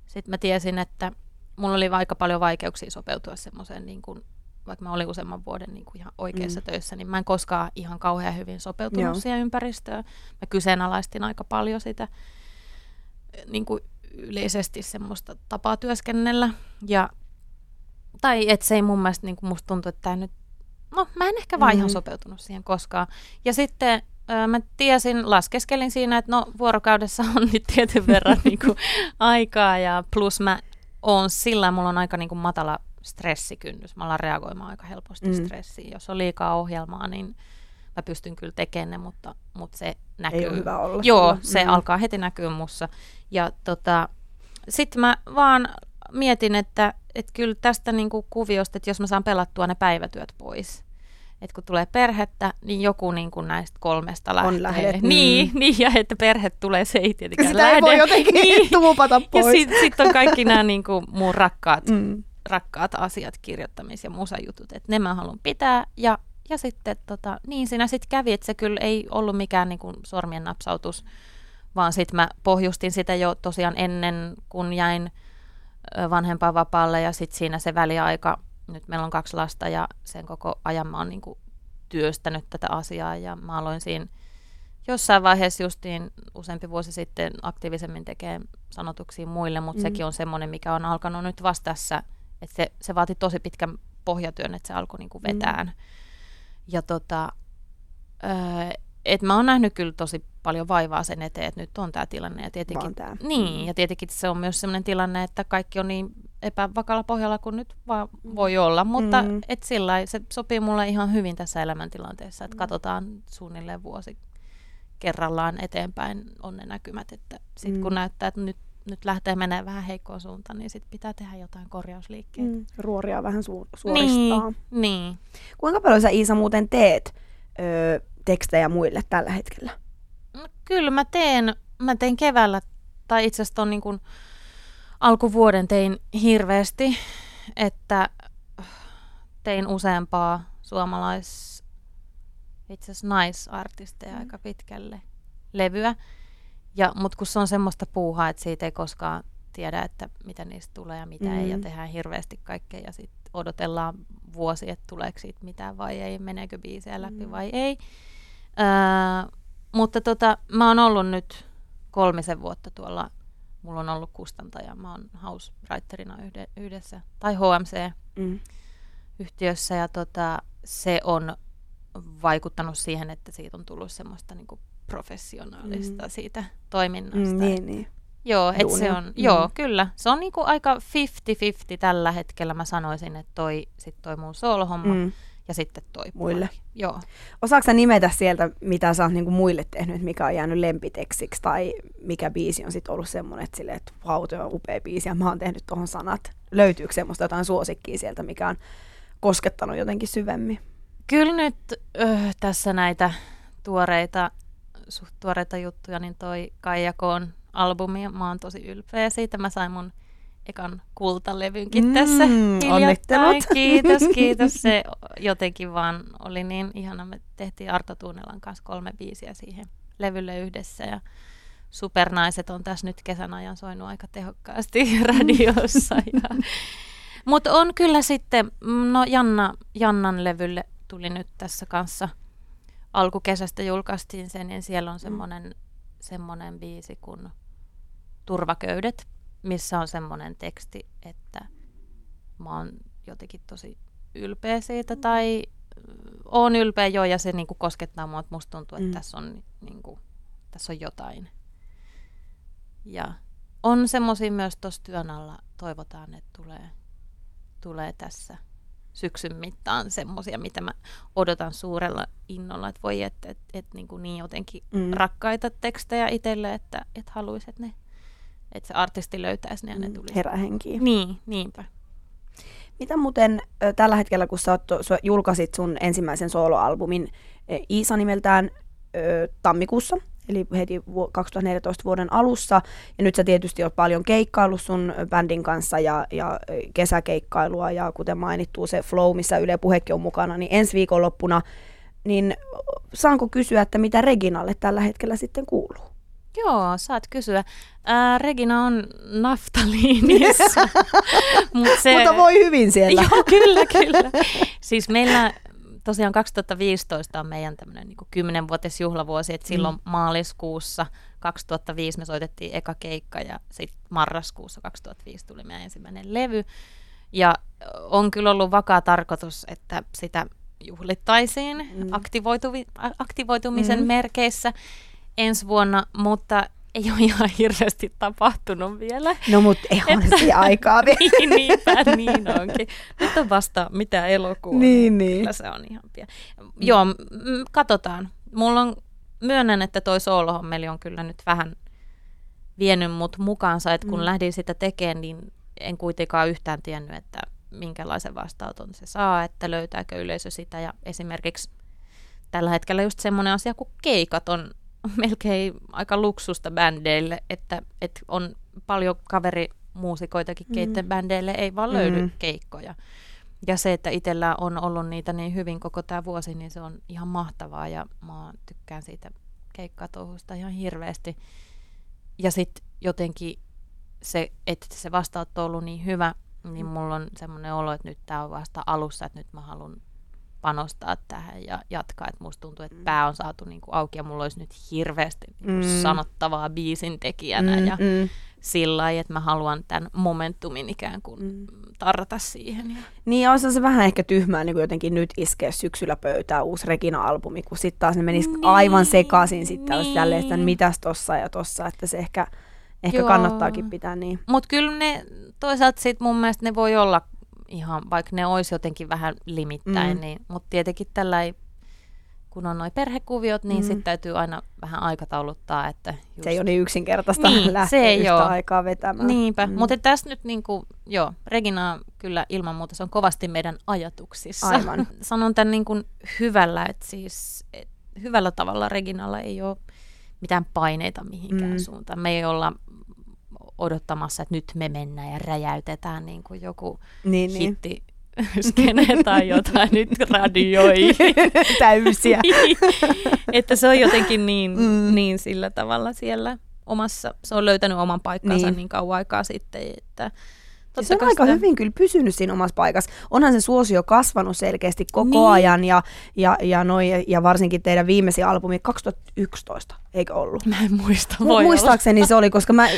sitten mä tiesin, että mulla oli aika paljon vaikeuksia sopeutua semmoiseen niin kuin vaikka mä olin useamman vuoden niin kuin ihan oikeassa Mm. töissä, niin mä en koskaan ihan kauhean hyvin sopeutunut Joo. Siihen ympäristöön. Mä kyseenalaistin aika paljon sitä niin kuin yleisesti semmoista tapaa työskennellä. Ja, tai että se ei mun mielestä, niin kuin musta tuntuu, että tämä nyt, no mä en ehkä vaan mm-hmm. Mhm. ihan sopeutunut siihen koskaan. Ja sitten mä tiesin, laskeskelin siinä, että no vuorokaudessa [laughs] on nyt tietyn verran niin kuin, [laughs] aikaa ja plus mä oon sillä, mulla on aika niin kuin, matala stressikynnys. Mä alan reagoimaan aika helposti Mm. stressiin. Jos on liikaa ohjelmaa, niin mä pystyn kyllä tekemään ne, mutta, mutta se näkyy. Ei ole hyvä olla. Joo, se Mm. alkaa heti näkyä mussa. Ja tota, sitten mä vaan mietin, että, että kyllä tästä niinku kuviosta, että jos mä saan pelattua ne päivätyöt pois, että kun tulee perhettä, niin joku niin kuin näistä kolmesta lähtee. lähdet, Niin, mm. [laughs] niin, ja että perhe tulee, se ei tietenkään Sitä lähde. ei voi jotenkin [laughs] Niin. tuupata Ja pois. sitten sit on kaikki nämä niin kuin mun rakkaat Mm. Rakkaat asiat, kirjoittamis- ja musajutut, että ne mä haluan pitää. Ja, ja sitten tota, niin siinä sitten kävi, että se kyllä ei ollut mikään niin kuin sormien napsautus, vaan sitten mä pohjustin sitä jo tosiaan ennen, kun jäin vanhempaan vapaalle ja sitten siinä se väliaika, nyt meillä on kaksi lasta ja sen koko ajan mä oon niin kuin työstänyt tätä asiaa ja mä aloin siinä jossain vaiheessa justiin useampi vuosi sitten aktiivisemmin tekee sanotuksia muille, mutta mm. sekin on semmoinen, mikä on alkanut nyt vasta tässä, että se, se vaati tosi pitkän pohjatyön, että se alkoi niinku mm. vetään. Mm. Ja tota, et mä oon nähnyt kyllä tosi paljon vaivaa sen eteen, että nyt on tämä tilanne. Ja tietenkin, tää. Niin, mm. ja tietenkin se on myös sellainen tilanne, että kaikki on niin epävakalla pohjalla kuin nyt vaan mm. voi olla. Mutta mm. et sillä se sopii mulle ihan hyvin tässä elämäntilanteessa, että mm. katsotaan suunnilleen vuosi kerrallaan eteenpäin on ne näkymät, että sitten mm. kun näyttää, että nyt, nyt lähtee menee vähän heikkoon suuntaan, niin sitten pitää tehdä jotain korjausliikkeitä. Mm. Ruoria vähän su- suoristaa. Niin, niin. Kuinka paljon sä Iisa muuten teet ö, tekstejä muille tällä hetkellä? No, kyllä mä teen, mä tein keväällä, tai itse asiassa niin kuin alkuvuoden tein hirveästi, että tein useampaa suomalais itse asiassa naisartisteja mm. aika pitkälle levyä. Ja, mutta kun se on semmoista puuhaa, että siitä ei koskaan tiedä, että mitä niistä tulee ja mitä mm. ei, ja mm. tehdään hirveästi kaikkea, ja sitten odotellaan vuosi, että tuleeko siitä mitään vai ei, meneekö biisejä läpi mm. vai ei. Öö, mutta tota, mä oon ollut nyt kolmisen vuotta tuolla, mulla on ollut kustantaja, mä oon house writerina yhdessä, tai HMC, mm. ja tota, se on vaikuttanut siihen, että siitä on tullut semmoista niin kuin professionaalista mm. siitä toiminnasta. Mm, niin, niin. Joo, et se on, mm. joo, kyllä. Se on niinku aika 50-50 tällä hetkellä. Mä sanoisin, että toi, sit toi mun solohomma mm. ja sitten toi Muille. Puoli. Joo. Osaatko nimetä sieltä, mitä sä oot niinku muille tehnyt, mikä on jäänyt lempiteksiksi, tai mikä biisi on sitten ollut semmoinen, että, silleen, että vau, on upea biisi ja mä oon tehnyt tuohon sanat. Löytyykö semmoista jotain suosikkia sieltä, mikä on koskettanut jotenkin syvemmin? Kyllä nyt öh, tässä näitä tuoreita, suht tuoreita juttuja, niin toi Kaijakoon albumi, mä oon tosi ylpeä siitä. Mä sain mun ekan kultalevynkin mm, tässä Onnittelut. Kiitos, kiitos. Se [laughs] jotenkin vaan oli niin ihana. Me tehtiin Arto Tuunelan kanssa kolme biisiä siihen levylle yhdessä ja Supernaiset on tässä nyt kesän ajan soinut aika tehokkaasti [laughs] radiossa. Ja... Mutta on kyllä sitten, no Janna, Jannan levylle tuli nyt tässä kanssa alkukesästä julkaistiin sen, niin siellä on semmoinen, mm. semmoinen biisi kuin Turvaköydet, missä on semmoinen teksti, että mä oon jotenkin tosi ylpeä siitä, mm. tai on ylpeä jo, ja se niin kuin koskettaa mua, että musta tuntuu, että mm. tässä, on, niin kuin, tässä on jotain. Ja on semmoisia myös tuossa työn alla, toivotaan, että tulee, tulee tässä syksyn mittaan semmoisia, mitä mä odotan suurella innolla, että voi, että et, et, niin, kuin niin jotenkin mm. rakkaita tekstejä itselle, että et haluaisi, että, ne, että se artisti löytäisi ne ja ne mm, tulisi. Herähenkiin. Niin, niinpä. Mitä muuten tällä hetkellä, kun sä, oot, sä julkaisit sun ensimmäisen soloalbumin Iisa nimeltään tammikuussa, eli heti 2014 vuoden alussa. Ja nyt sä tietysti oot paljon keikkaillut sun bändin kanssa ja, ja kesäkeikkailua ja kuten mainittu se Flow, missä Yle Puhekin on mukana, niin ensi viikonloppuna, niin saanko kysyä, että mitä Reginalle tällä hetkellä sitten kuuluu? Joo, saat kysyä. Ää, Regina on naftaliinissa. [laughs] Mut se... Mutta voi hyvin siellä. Joo, kyllä, kyllä. Siis meillä tosiaan 2015 on meidän tämmöinen niin 10-vuotisjuhlavuosi, että silloin mm. maaliskuussa 2005 me soitettiin eka keikka ja sitten marraskuussa 2005 tuli meidän ensimmäinen levy. Ja on kyllä ollut vakaa tarkoitus, että sitä juhlittaisiin mm. aktivoituvi- aktivoitumisen mm. merkeissä ensi vuonna, mutta ei ole ihan hirveästi tapahtunut vielä. No mutta ei ole aikaa vielä. [laughs] niin, niinpä, niin onkin. Nyt on vasta mitä elokuu. Niin, niin. Kyllä se on ihan pian. Joo, m- katsotaan. Mulla on, myönnän, että toi soolohommeli on kyllä nyt vähän vienyt mut mukaansa, että kun mm. lähdin sitä tekemään, niin en kuitenkaan yhtään tiennyt, että minkälaisen vastaanoton se saa, että löytääkö yleisö sitä. Ja esimerkiksi tällä hetkellä just semmoinen asia kuin keikat on [laughs] melkein aika luksusta bändeille, että, että on paljon kaveri muusikoitakin, keitten bändeille ei vaan löydy Mm. keikkoja. Ja se, että itsellä on ollut niitä niin hyvin koko tämä vuosi, niin se on ihan mahtavaa ja mä tykkään siitä keikkatouhusta ihan hirveästi. Ja sitten jotenkin se, että se vastaanotto on ollut niin hyvä, niin mulla on semmoinen olo, että nyt tämä on vasta alussa, että nyt mä haluan panostaa tähän ja jatkaa, että musta tuntuu, että pää on saatu niin kuin auki ja mulla olisi nyt hirveästi niin kuin Mm. sanottavaa biisin tekijänä Mm, ja mm. sillä lailla, että mä haluan tämän momentumin ikään kuin Mm. tarrata siihen. Ja... Niin, olisi se vähän ehkä tyhmää niin jotenkin nyt iskeä syksyllä pöytään uusi Regina-albumi, kun sitten taas ne menisi Niin, aivan sekaisin sitten niin. tälleen, että mitäs tossa ja tossa, että se ehkä, ehkä Joo. kannattaakin pitää niin. Mutta kyllä ne toisaalta sit mun mielestä ne voi olla ihan, vaikka ne olisi jotenkin vähän limittäin, Mm. niin, mutta tietenkin tällä ei, kun on noin perhekuviot, niin Mm. sitten täytyy aina vähän aikatauluttaa, että just, Se ei ole niin yksinkertaista Niin, lähteä se ei yhtä oo. aikaa vetämään. Niinpä, Mm. mutta tässä nyt niinku, joo, Regina kyllä ilman muuta se on kovasti meidän ajatuksissa. Aivan. [laughs] Sanon tämän niinku hyvällä, että siis et, hyvällä tavalla Reginalla ei ole mitään paineita mihinkään mm. suuntaan. Me ei olla odottamassa, että nyt me mennään ja räjäytetään niin kuin joku niin, niin. hitti skene tai jotain nyt radioi. [laughs] Täysiä. [laughs] että se on jotenkin niin, Mm. niin sillä tavalla siellä omassa, se on löytänyt oman paikkansa Niin. niin, niin kauan aikaa sitten, että Ja se on aika sitä- hyvin kyllä pysynyt siinä omassa paikassa. Onhan se suosio kasvanut selkeästi koko Niin. ajan ja, ja, ja, noi, ja varsinkin teidän viimeisin albumi 2011, eikö ollut? Mä en muista, Mu- voi olla. Muistaakseni se oli, koska mä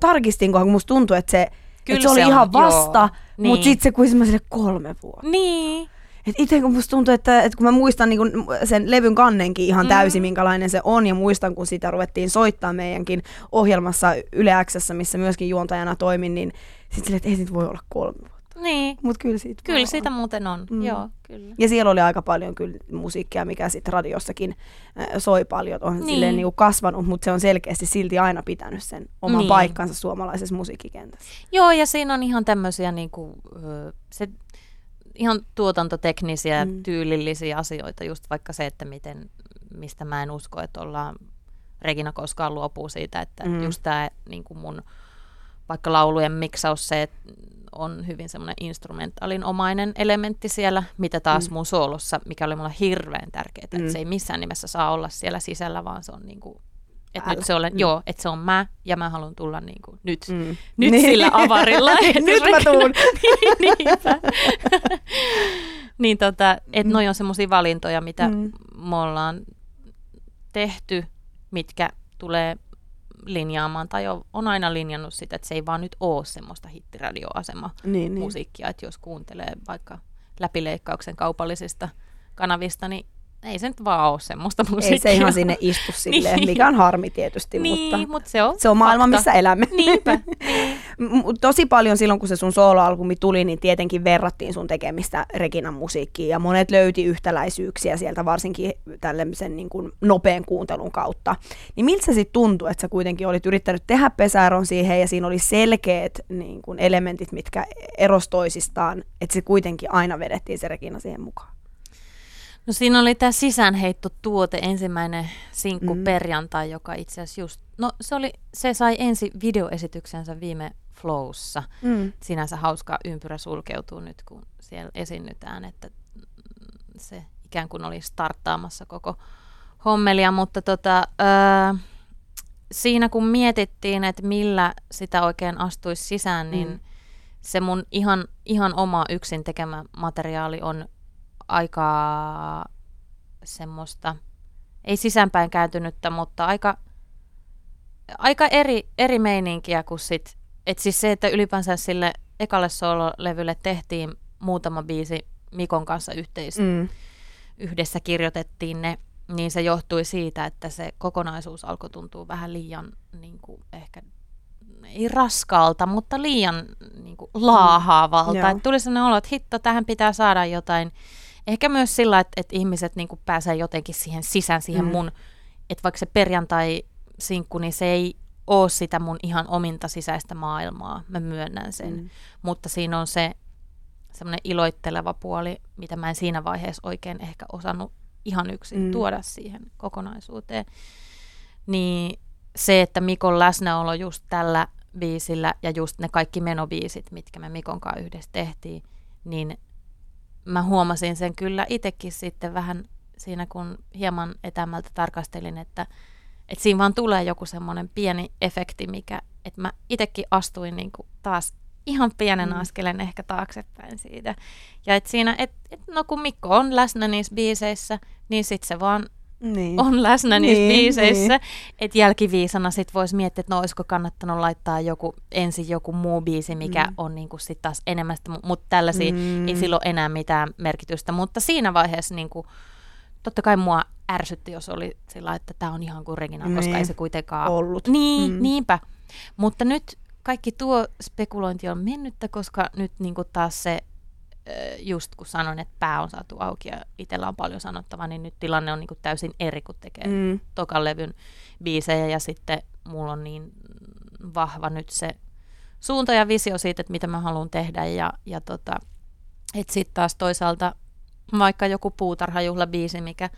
tarkistin, kun musta tuntui, että se, Kyllä että se oli se on, ihan vasta, joo. mutta Niin. sitten se kuitenkin semmoiselle kolme vuotta. Niin, Et itse kun musta tuntuu, että, että kun mä muistan niin kun sen levyn kannenkin ihan Mm. täysin, minkälainen se on, ja muistan, kun sitä ruvettiin soittaa meidänkin ohjelmassa Yle Xssä, missä myöskin juontajana toimin, niin sitten silleen, että ei siitä voi olla kolme vuotta. niin. Mutta kyllä siitä Kyllä siitä on. muuten on, Mm. joo, kyllä. Ja siellä oli aika paljon kyllä musiikkia, mikä sitten radiossakin soi paljon. On niin. Silleen niinku kasvanut, mutta se on selkeästi silti aina pitänyt sen oman niin. Paikkansa suomalaisessa musiikkikentässä. Joo, ja siinä on ihan tämmöisiä niinku, se, ihan tuotantoteknisiä, Mm. tyylillisiä asioita, just vaikka se, että miten, mistä mä en usko, että ollaan, Regina koskaan luopuu siitä, että Mm. mm. just tämä niinku mun vaikka laulujen miksaus, se että on hyvin semmoinen instrumentaalinomainen elementti siellä, mitä taas Mm. mm. mun soolossa, mikä oli mulle hirveän tärkeää, Mm. että se ei missään nimessä saa olla siellä sisällä, vaan se on niinku, että Älä. nyt se olen, Mm. joo, että se on mä ja mä haluan tulla niinku nyt Mm. nyt niin. sillä avarilla. että [laughs] Nyt mä tuun. niin, [laughs] niinpä. [laughs] niin tota, että noi on semmoisia valintoja, mitä Mm. mm. me ollaan tehty, mitkä tulee linjaamaan, tai on, on aina linjannut sitä, että se ei vaan nyt ole semmoista hittiradioasema Niin, niin. musiikkia, että jos kuuntelee vaikka läpileikkauksen kaupallisista kanavista, niin ei se nyt vaan ole semmoista musiikkia. Ei se ihan sinne istu [laughs] silleen, Niin. mikä on harmi tietysti, Niin, mutta mutta se on se on maailma, fakta. missä elämme. Niinpä. [laughs] M- tosi paljon silloin, kun se sun soloalbumi tuli, niin tietenkin verrattiin sun tekemistä Reginan musiikkiin ja monet löyti yhtäläisyyksiä sieltä varsinkin tällaisen niin kuin nopean kuuntelun kautta. Niin miltä se sitten tuntui, että sä kuitenkin olit yrittänyt tehdä pesäeron siihen ja siinä oli selkeät niin kuin elementit, mitkä eros toisistaan, että se kuitenkin aina vedettiin se Regina siihen mukaan. No siinä oli tämä sisäänheitto tuote, ensimmäinen sinkku Mm. perjantai, joka itse asiassa just, no se, oli, se sai ensi videoesityksensä viime Flowssa. Mm. Sinänsä hauska ympyrä sulkeutuu nyt, kun siellä esiinnytään, että se ikään kuin oli starttaamassa koko hommelia, mutta tota, öö, siinä kun mietittiin, että millä sitä oikein astuisi sisään, niin mm. se mun ihan, ihan oma yksin tekemä materiaali on aika semmoista, ei sisäänpäin kääntynyttä, mutta aika, aika eri, eri meininkiä kuin sit, et siis se, että ylipäänsä sille ekalle soololevylle tehtiin muutama biisi Mikon kanssa yhteis, Mm. yhdessä kirjoitettiin ne, niin se johtui siitä, että se kokonaisuus alkoi tuntua vähän liian niin kuin ehkä ei raskaalta, mutta liian niin kuin, laahaavalta. Joo. Et tuli sellainen olo, että hitto, tähän pitää saada jotain. Ehkä myös sillä, että, että ihmiset niin kuin, pääsee jotenkin siihen sisään, siihen Mm. mun, että vaikka se perjantai-sinkku, niin se ei ole sitä mun ihan ominta sisäistä maailmaa. Mä myönnän sen. Mm. Mutta siinä on se semmoinen iloitteleva puoli, mitä mä en siinä vaiheessa oikein ehkä osannut ihan yksin mm. tuoda siihen kokonaisuuteen. Niin se, että Mikon läsnäolo just tällä biisillä ja just ne kaikki menobiisit, mitkä me Mikon kanssa yhdessä tehtiin, niin mä huomasin sen kyllä itsekin sitten vähän siinä, kun hieman etämältä tarkastelin, että, että siinä vaan tulee joku semmoinen pieni efekti, mikä, että mä itsekin astuin niin kuin taas ihan pienen mm. askelen ehkä taaksepäin siitä. Ja että siinä, että et, no kun Mikko on läsnä niissä biiseissä, niin sitten se vaan niin. on läsnä niissä niin, biiseissä. Niin. Että jälkiviisana sit voisi miettiä, että no olisiko kannattanut laittaa joku, ensin joku muu biisi, mikä mm. on niinku sit taas enemmän, mutta tällaisia mm. ei silloin enää mitään merkitystä. Mutta siinä vaiheessa niinku, totta kai mua ärsytti, jos oli sillä että tämä on ihan kuin Regina, niin. koska ei se kuitenkaan ollut. Niin, mm. niinpä. Mutta nyt kaikki tuo spekulointi on mennyttä, koska nyt niinku taas se just kun sanon, että pää on saatu auki ja itsellä on paljon sanottavaa, niin nyt tilanne on niin kuin täysin eri, kun tekee mm. tokan levyn biisejä ja sitten mulla on niin vahva nyt se suunta ja visio siitä, että mitä mä haluan tehdä ja, ja tota, että sitten taas toisaalta vaikka joku puutarhajuhlabiisi, mikä,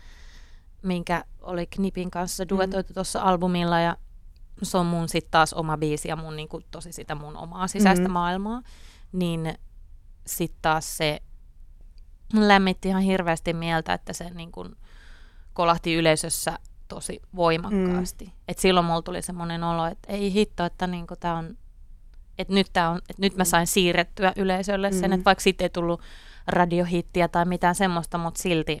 minkä oli Knipin kanssa mm. duetoitu mm. tuossa albumilla ja se on mun sitten taas oma biisi ja mun niin kuin, tosi sitä mun omaa sisäistä mm. maailmaa, niin sitten taas se lämmitti ihan hirveästi mieltä, että se niin kun kolahti yleisössä tosi voimakkaasti. Mm. Et silloin mulla tuli semmoinen olo, että ei hitto, että niin tää on, että nyt, tää on, että nyt mä sain siirrettyä yleisölle sen, mm. että vaikka sitten ei tullut radiohittiä tai mitään semmoista, mutta silti,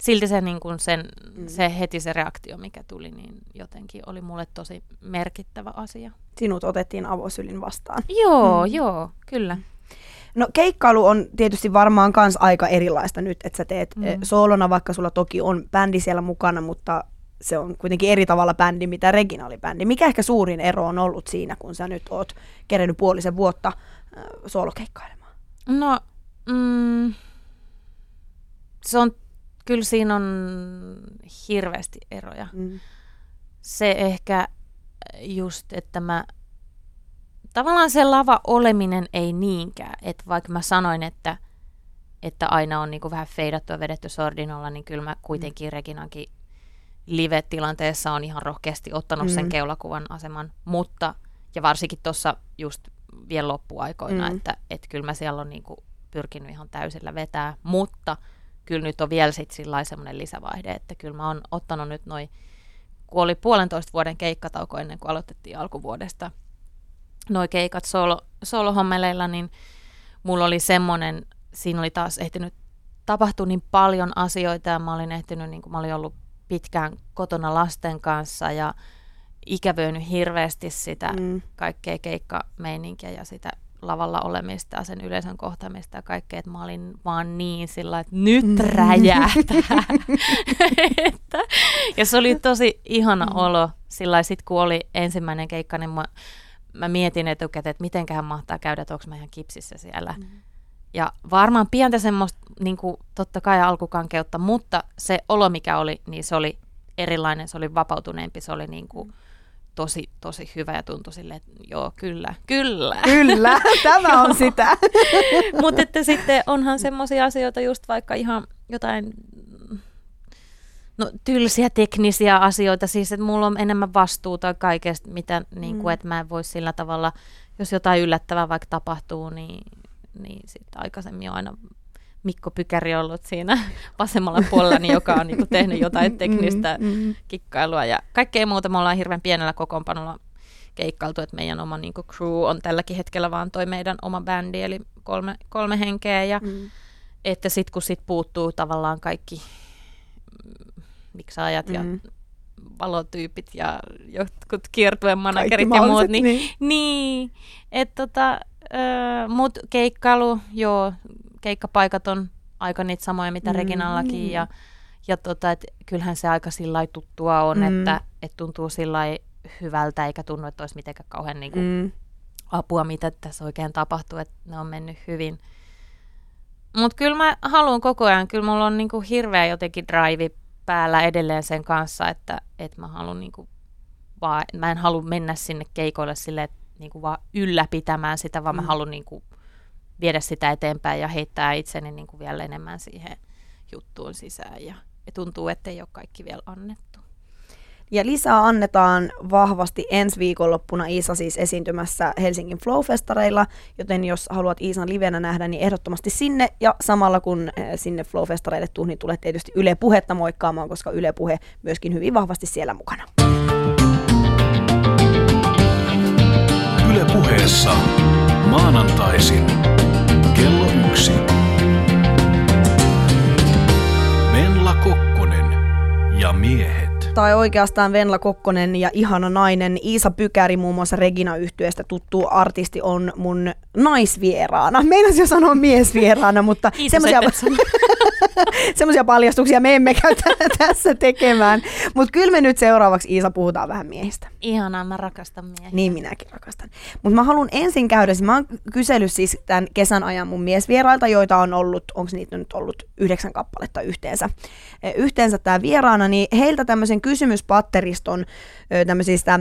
silti se, niin kun sen, mm. se heti se reaktio, mikä tuli, niin jotenkin oli mulle tosi merkittävä asia. Sinut otettiin avosylin vastaan. Joo, mm. joo, kyllä. No keikkailu on tietysti varmaan kans aika erilaista nyt, että sä teet mm. soolona, vaikka sulla toki on bändi siellä mukana, mutta se on kuitenkin eri tavalla bändi, mitä Regina oli bändi. Mikä ehkä suurin ero on ollut siinä, kun sä nyt oot kerennyt puolisen vuotta äh, soolokeikkailemaan? No, mm, se on, kyllä siinä on hirveästi eroja. Mm. Se ehkä just, että mä tavallaan se lava oleminen ei niinkään, että vaikka mä sanoin, että, että aina on niinku vähän feidattu ja vedetty sordinolla, niin kyllä mä kuitenkin mm. Reginankin live-tilanteessa on ihan rohkeasti ottanut mm. sen keulakuvan aseman, mutta ja varsinkin tuossa just vielä loppuaikoina, mm. että, että kyllä mä siellä on niinku pyrkinyt ihan täysillä vetää, mutta kyllä nyt on vielä sitten semmoinen lisävaihde, että kyllä mä oon ottanut nyt noin, kun oli puolentoista vuoden keikkatauko ennen kuin aloitettiin alkuvuodesta, noi keikat solo, solohommeleilla, niin mulla oli semmoinen, siinä oli taas ehtinyt tapahtua niin paljon asioita ja mä olin ehtinyt, niin kuin mä olin ollut pitkään kotona lasten kanssa ja ikävöinyt hirveästi sitä mm. kaikkea keikkameininkiä ja sitä lavalla olemista ja sen yleisön kohtaamista ja kaikkea, että mä olin vaan niin sillä että nyt mm. räjähtää. [laughs] että, ja se oli tosi ihana mm. olo sillä sit kun oli ensimmäinen keikka, niin mä mä mietin etukäteen, että mitenköhän mahtaa käydä, että onko mä ihan kipsissä siellä. Mm. Ja varmaan pientä semmoista, niin kuin, totta kai alkukankeutta, mutta se olo, mikä oli, niin se oli erilainen, se oli vapautuneempi, se oli niin kuin, tosi, tosi hyvä ja tuntui silleen, että joo, kyllä, kyllä. Kyllä, [laughs] tämä on sitä. mutta että sitten onhan semmoisia asioita just vaikka ihan jotain No tylsiä teknisiä asioita, siis että mulla on enemmän vastuuta kaikesta, mitä, niin kuin, mm. että mä en voi sillä tavalla, jos jotain yllättävää vaikka tapahtuu, niin, niin sitten aikaisemmin on aina Mikko Pykäri ollut siinä [laughs] vasemmalla puolella, niin joka on niin kuin, tehnyt jotain mm, teknistä mm, kikkailua ja kaikkea muuta. Me ollaan hirveän pienellä kokoonpanolla keikkailtu, että meidän oma niin kuin, crew on tälläkin hetkellä vaan toi meidän oma bändi, eli kolme, kolme henkeä ja mm. että sitten kun sit puuttuu tavallaan kaikki miksaajat mm. ja valotyypit ja jotkut kiertueen managerit ja muut, niin, niin. niin et tota, mut keikkailu, joo, keikkapaikat on aika niitä samoja, mitä mm, Reginallakin, mm. ja, ja tota, et kyllähän se aika sillä tuttua on, mm. että et tuntuu sillä hyvältä, eikä tunnu, että olisi mitenkään kauhean niin kuin, mm. apua, mitä tässä oikein tapahtuu, että ne on mennyt hyvin. Mutta kyllä mä haluan koko ajan, kyllä mulla on niinku hirveä jotenkin drive päällä edelleen sen kanssa, että, että mä haluan niin kuin vaan, mä en halua mennä sinne keikoille sille, että niin kuin vaan ylläpitämään sitä, vaan mm. mä haluan niin kuin viedä sitä eteenpäin ja heittää itseni niin kuin vielä enemmän siihen juttuun sisään. Ja, ja tuntuu, että ei ole kaikki vielä annettu. Ja lisää annetaan vahvasti ensi viikonloppuna Iisa siis esiintymässä Helsingin Flow-festareilla, joten jos haluat Iisan livenä nähdä, niin ehdottomasti sinne. Ja samalla kun eh, sinne Flow-festareille tuu, niin tulet tietysti Yle Puhetta moikkaamaan, koska Yle Puhe myöskin hyvin vahvasti siellä mukana. Yle puheessa maanantaisin kello yksi. Menla Kokkonen ja miehet. Tai oikeastaan Venla Kokkonen ja ihana nainen Iisa Pykäri, muun muassa regina yhtyeestä tuttu artisti, on mun naisvieraana. Meinasin jo sanoa miesvieraana, mutta semmoisia semmoisia [laughs] paljastuksia me emme käy tä- tässä tekemään. Mutta kyllä me nyt seuraavaksi Iisa puhutaan vähän miehistä. Ihanaa, mä rakastan miehiä. Niin minäkin rakastan. Mutta mä haluan ensin käydä, siis mä oon kysellyt siis tämän kesän ajan mun miesvierailta, joita on ollut, onko niitä nyt ollut yhdeksän kappaletta yhteensä, eh, yhteensä tämä vieraana, niin heiltä tämmöisen kysymyspatteriston ö, tämmöisistä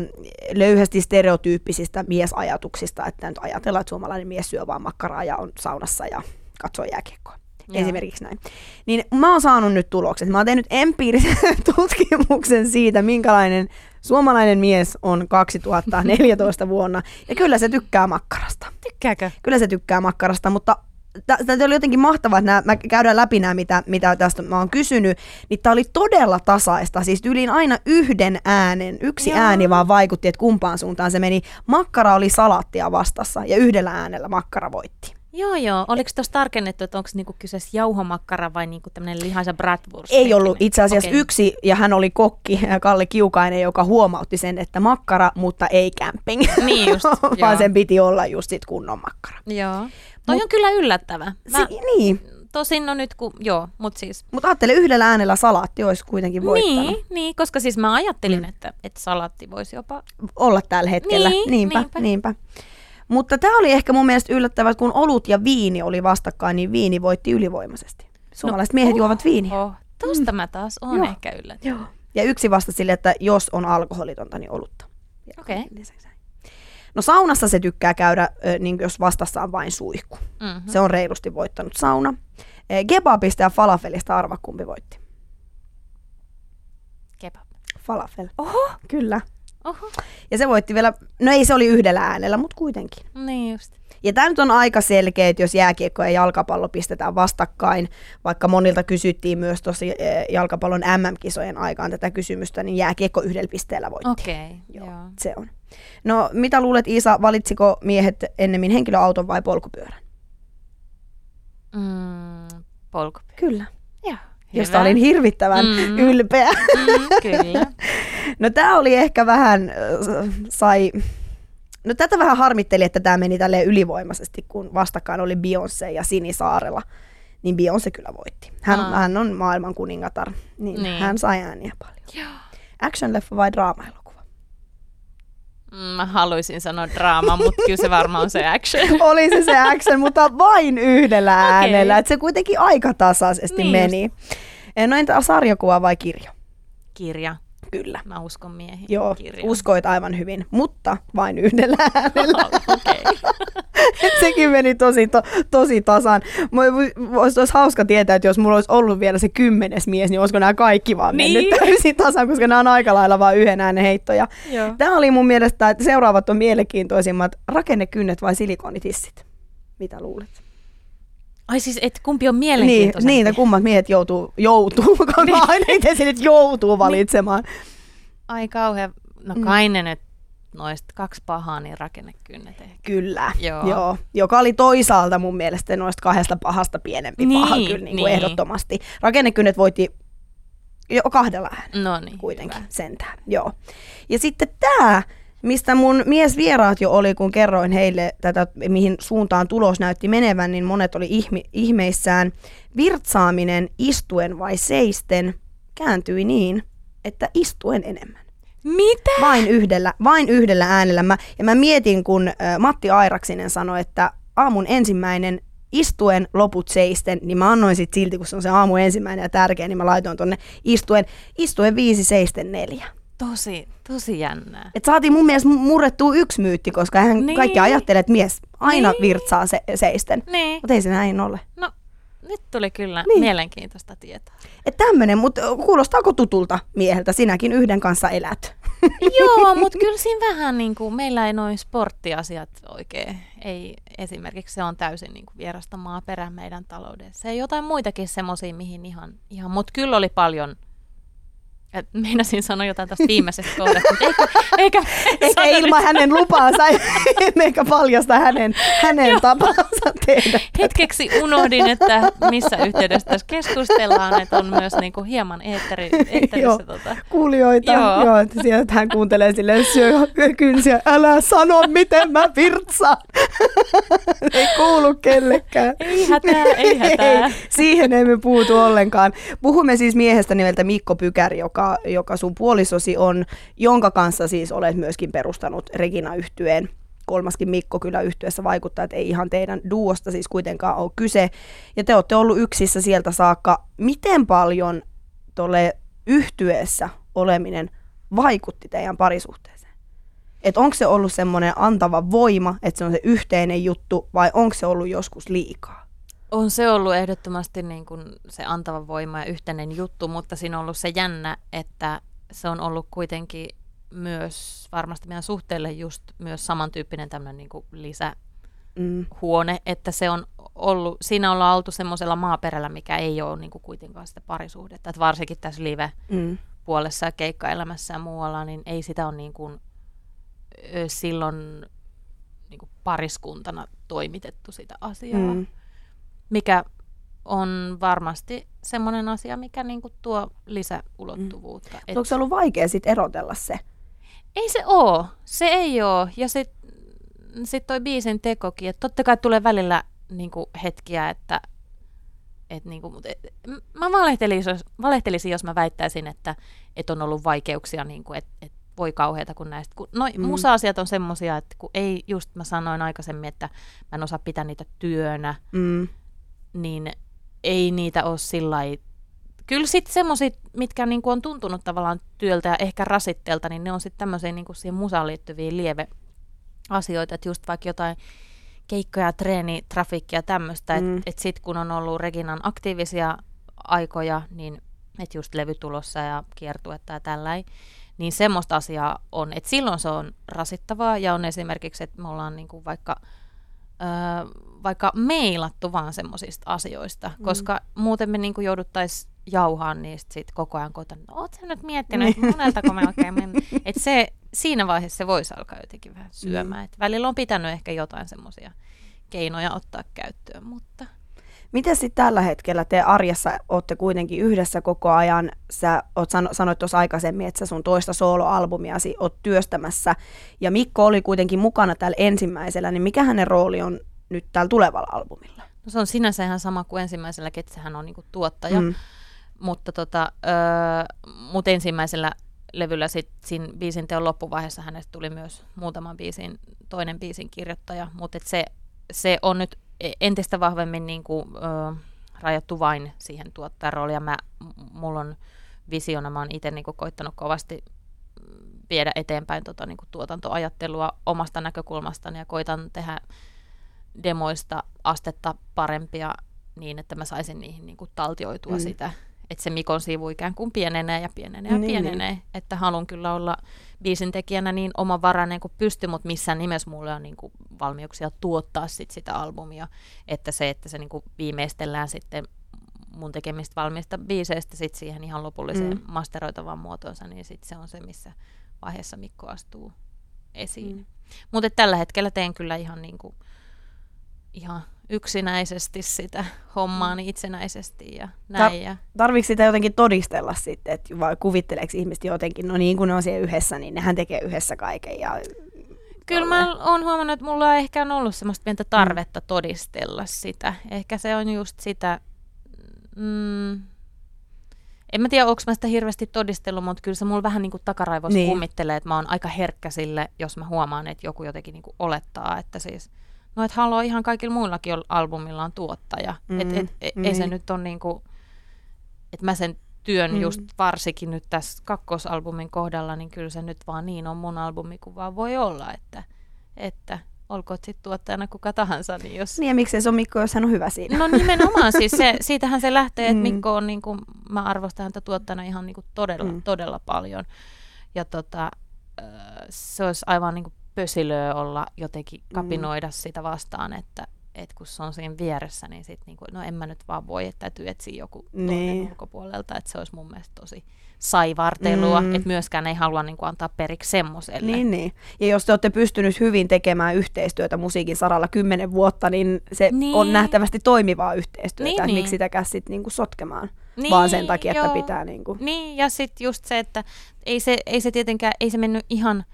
löyhästi stereotyyppisistä miesajatuksista, että nyt ajatellaan, että suomalainen mies syö vaan makkaraa ja on saunassa ja katsoo jääkiekkoa. Joo. Esimerkiksi näin. Niin mä oon saanut nyt tulokset. Mä oon tehnyt empiirisen [laughs] tutkimuksen siitä, minkälainen suomalainen mies on 2014 vuonna. Ja kyllä se tykkää makkarasta. Tykkääkö? Kyllä se tykkää makkarasta, mutta tämä oli jotenkin mahtavaa, että nää, mä käydään läpi nämä, mitä, mitä tästä mä oon kysynyt, niin tämä oli todella tasaista, siis yliin aina yhden äänen, yksi Joo. ääni vaan vaikutti, että kumpaan suuntaan se meni. Makkara oli salaattia vastassa ja yhdellä äänellä makkara voitti. Joo, joo. Oliko tuossa tarkennettu, että onko niinku kyseessä jauhomakkara vai niinku tämmöinen lihaisa bratwurst? Ei ollut itse asiassa Okei. yksi, ja hän oli kokki, [laughs] Kalle Kiukainen, joka huomautti sen, että makkara, mutta ei camping. Niin just, [laughs] vaan joo. sen piti olla just sit kunnon makkara. Joo. Toi on kyllä yllättävä. Mä, Si- niin, tosin no nyt kun, joo, mutta siis mutta ajattele yhdellä äänellä salaatti olisi kuitenkin voittanut. Niin, niin, koska siis mä ajattelin, mm. että, että salatti voisi jopa... olla tällä hetkellä. Niin, niinpä, niinpä. niinpä. Mutta tämä oli ehkä mun mielestä yllättävää, kun olut ja viini oli vastakkain, niin viini voitti ylivoimaisesti. Suomalaiset miehet juovat viiniä. Oh, tosta mä taas on Joo. ehkä yllättynyt. Joo. Ja yksi vastasi sille, että jos on alkoholitonta, niin olutta. Okei. lisäksi näin. No saunassa se tykkää käydä, niin jos vastassa on vain suihku. Mm-hmm. Se on reilusti voittanut sauna. Eh, Kebabista ja falafelista arva kumpi voitti. Kebab. Falafel. Oho, Kyllä. Oho. Ja se voitti vielä, no ei se oli yhdellä äänellä, mutta kuitenkin. Niin just. Ja tämä nyt on aika selkeä, että jos jääkiekko ja jalkapallo pistetään vastakkain, vaikka monilta kysyttiin myös tuossa eh, jalkapallon MM-kisojen aikaan tätä kysymystä, niin jääkiekko yhdellä pisteellä voitti. Okei, okay, Joo, joo. se on. No mitä luulet Iisa, valitsiko miehet ennemmin henkilöauton vai polkupyörän? Mm, polkupyörä. Kyllä. Joo. Josta olin hirvittävän Mm. ylpeä. mm, kyllä. [laughs] No tämä oli ehkä vähän, äh, sai, no tätä vähän harmitteli, että tämä meni tälleen ylivoimaisesti, kun vastakkain oli Beyoncé ja Sinisaarella. Niin Beyoncé kyllä voitti. Hän, Aa. hän on maailman kuningatar, niin, Niin. hän sai ääniä paljon. Action-leffa vai draama-elokuva? Mm, Mä haluaisin sanoa draama, mutta kyllä se varmaan on se action. [laughs] Oli se se action, mutta vain yhdellä Okei. äänellä. Et se kuitenkin aika tasaisesti Niin meni. No entä sarjakuva vai kirja? Kirja. Kyllä. Mä uskon miehiin. Joo, Kirja. uskoit aivan hyvin, mutta vain yhdellä äänellä. [laughs] Okei. [laughs] Sekin meni tosi, to, tosi tasan. Olisi, olisi hauska tietää, että jos mulla olisi ollut vielä se kymmenes mies, niin olisiko nämä kaikki vaan mennyt Niin. täysin tasan, koska nämä on aika lailla vain yhden äänen heittoja. Joo. Tämä oli mun mielestä, että seuraavat on mielenkiintoisimmat. Rakennekynnet vai silikonitissit? Mitä luulet? Ai siis, että kumpi on Niin, mielenkiintoisempi? niitä kummat miehet joutuu, joutuu, [laughs] kun Niin. aina itse sille, että joutuu valitsemaan. Ai kauhean. No Mm. kai ne nyt noista kaksi pahaa, niin rakennekynnet ehkä. Kyllä, Joo. Joo. Joka oli toisaalta mun mielestä noista kahdesta pahasta pienempi Niin, paha kyllä niin kuin niin. ehdottomasti. Rakennekynnet voitti jo kahdella äänellä No niin. kuitenkin sentään. Joo. Ja sitten tämä, mistä mun miesvieraat jo oli, kun kerroin heille tätä, mihin suuntaan tulos näytti menevän, niin monet oli ihmi, ihmeissään. Virtsaaminen istuen vai seisten kääntyi niin, että istuen enemmän. Mitä? Vain yhdellä, vain yhdellä äänellä. Mä, ja mä mietin, kun ä, Matti Airaksinen sanoi, että aamun ensimmäinen istuen, loput seisten, niin mä annoin sit silti, kun se on se aamu ensimmäinen ja tärkeä, niin mä laitoin tonne istuen, istuen viisi, seisten neljä. Tosi, tosi jännää. Et saatiin mun mielestä murrettua yksi myytti, koska hän Niin. kaikki ajattelee, että mies aina Niin. virtsaa se, seisten. Niin. Mutta ei se näin ole. No, nyt tuli kyllä niin. mielenkiintoista tietoa. Että tämmöinen, mutta kuulostaako tutulta mieheltä? Sinäkin yhden kanssa elät. [laughs] Joo, mutta kyllä siinä vähän niin kuin, meillä ei noin sporttiasiat oikein, ei esimerkiksi se on täysin niin kuin vierasta maaperää meidän taloudessa. Ja jotain muitakin semmoisia, mihin ihan, ihan mutta kyllä oli paljon – et meinasin sanoa jotain tästä viimeisestä kohdasta, mutta eikä, eikä, eikä ilman hänen lupaansa, [laughs] eikä paljasta hänen, hänen tapansa tehdä. Hetkeksi unohdin, että missä yhteydessä tässä keskustellaan, että on myös niinku hieman eetteri, eetterissä. Joo, tota. Kuulijoita, joo. joo että sieltä hän kuuntelee silleen, syö kynsiä, älä sano miten mä virtsaan. [laughs] ei kuulu kellekään. Ei hätää, ei [laughs] hätää. Ei, siihen emme puutu ollenkaan. Puhumme siis miehestä nimeltä Mikko Pykäri, joka joka, sun puolisosi on, jonka kanssa siis olet myöskin perustanut Regina-yhtyeen. Kolmaskin Mikko kyllä yhtyessä vaikuttaa, että ei ihan teidän duosta siis kuitenkaan ole kyse. Ja te olette ollut yksissä sieltä saakka. Miten paljon tuolle yhtyessä oleminen vaikutti teidän parisuhteeseen? Että onko se ollut semmoinen antava voima, että se on se yhteinen juttu, vai onko se ollut joskus liikaa? On se ollut ehdottomasti niin kuin se antava voima ja yhteinen juttu, mutta siinä on ollut se jännä, että se on ollut kuitenkin myös varmasti meidän suhteelle just myös samantyyppinen tämmöinen niin kuin lisähuone, mm. että se on ollut, siinä ollaan oltu semmoisella maaperällä, mikä ei ole niin kuin kuitenkaan sitä parisuhdetta, että varsinkin tässä live-puolessa mm. ja keikkaelämässä ja muualla, niin ei sitä ole niin kuin, silloin niin kuin pariskuntana toimitettu sitä asiaa. Mm mikä on varmasti semmoinen asia, mikä niinku tuo lisäulottuvuutta. Mm. Et... Onko se ollut vaikea sit erotella se? Ei se oo. Se ei oo. Ja sitten sit toi biisin tekokin, että totta kai tulee välillä niinku hetkiä, että et niinku, mut, et, mä valehtelisin jos, valehtelisin, jos mä väittäisin, että et on ollut vaikeuksia, niinku, että et voi kauheata kun näistä. Kun, no, mm. musa-asiat on semmoisia, että kun ei, just mä sanoin aikaisemmin, että mä en osaa pitää niitä työnä, mm niin ei niitä ole sillä Kyllä sitten semmoiset, mitkä niinku on tuntunut tavallaan työltä ja ehkä rasitteelta, niin ne on sitten tämmöisiä niinku siihen musaan liittyviä lieve asioita, että just vaikka jotain keikkoja, treeni, trafikkia tämmöistä, mm. että et sitten kun on ollut Reginan aktiivisia aikoja, niin että just levytulossa ja kiertuetta ja tällainen, niin semmoista asiaa on, että silloin se on rasittavaa ja on esimerkiksi, että me ollaan niinku vaikka öö, vaikka meilattu vaan semmoisista asioista, mm. koska muuten me niinku jouduttaisiin jauhaan niistä sit koko ajan kotona. No, Oletko nyt miettinyt, että niin. moneltako me oikein mennään? [laughs] Et se, siinä vaiheessa se voisi alkaa jotenkin vähän syömään. Mm. Et välillä on pitänyt ehkä jotain semmoisia keinoja ottaa käyttöön, mutta... Miten sitten tällä hetkellä te arjessa olette kuitenkin yhdessä koko ajan? Sä oot sano, sanoit tuossa aikaisemmin, että sä sun toista soloalbumiasi oot työstämässä. Ja Mikko oli kuitenkin mukana täällä ensimmäisellä, niin mikä hänen rooli on nyt tällä tulevalla albumilla? No se on sinänsä ihan sama kuin ensimmäisellä, että sehän on niinku tuottaja. Mm. Mutta tota, öö, mut ensimmäisellä levyllä sit, siinä biisin teon loppuvaiheessa hänestä tuli myös muutaman biisin, toinen biisin kirjoittaja, mutta se, se on nyt entistä vahvemmin niin kuin, ö, rajattu vain siihen tuottajan rooliin. Ja mä, mulla on visiona, mä oon itse niin koittanut kovasti viedä eteenpäin tota, niin kuin tuotantoajattelua omasta näkökulmastani ja koitan tehdä demoista astetta parempia niin, että mä saisin niihin niin kuin taltioitua mm. sitä, että se Mikon sivu ikään kuin pienenee ja pienenee ja niin, pienenee. Niin. Että haluan kyllä olla biisin tekijänä niin omavarainen kuin pysty, mutta missään nimessä mulle on niin kuin valmiuksia tuottaa sit sitä albumia. Että se, että se niin kuin viimeistellään sitten mun tekemistä valmiista biiseistä sit siihen ihan lopulliseen mm. masteroitavaan muotoonsa, niin sit se on se, missä vaiheessa Mikko astuu esiin. Mm. Mutta tällä hetkellä teen kyllä ihan niin kuin ihan yksinäisesti sitä hommaani niin itsenäisesti ja näin. Ta- tarviiko sitä jotenkin todistella sitten, että vai kuvitteleeko ihmiset jotenkin, no niin kuin ne on siellä yhdessä, niin nehän tekee yhdessä kaiken ja Kyllä mä oon huomannut, että mulla on ehkä on ollut semmoista pientä mm. tarvetta mm. todistella sitä. Ehkä se on just sitä, mm, en mä tiedä, onko mä sitä hirveästi todistellut, mutta kyllä se mulla vähän niin kuin takaraivossa niin. kummittelee, että mä oon aika herkkä sille, jos mä huomaan, että joku jotenkin niin kuin olettaa, että siis – no et haluaa ihan kaikilla muillakin albumilla tuottaja. Mm, et, et, et, mm. Ei se niin. nyt ole niinku, että mä sen työn mm. just varsinkin nyt tässä kakkosalbumin kohdalla, niin kyllä se nyt vaan niin on mun albumi kuin vaan voi olla, että, että olkoon sitten tuottajana kuka tahansa. Niin, jos... niin ja miksei se on Mikko, jos hän on hyvä siinä. No nimenomaan, siis se, [laughs] siitähän se lähtee, että mm. Mikko on, niin kuin, mä arvostan häntä tuottajana ihan niin kuin todella, mm. todella paljon. Ja tota, se olisi aivan niin kuin pösilöä olla jotenkin mm. kapinoida mm. sitä vastaan, että et kun se on siinä vieressä, niin sit niinku, no en mä nyt vaan voi, että täytyy etsiä joku niin. ulkopuolelta, että se olisi mun mielestä tosi saivartelua, mm. että myöskään ei halua niin kuin, antaa periksi semmoiselle. Niin, niin. Ja jos te olette pystynyt hyvin tekemään yhteistyötä musiikin saralla kymmenen vuotta, niin se niin. on nähtävästi toimivaa yhteistyötä, niin, niin. miksi sitäkään sitten niin kuin sotkemaan, niin, vaan sen takia, joo. että pitää... Niin, kuin... niin ja sitten just se, että ei se, ei se tietenkään, ei se mennyt ihan,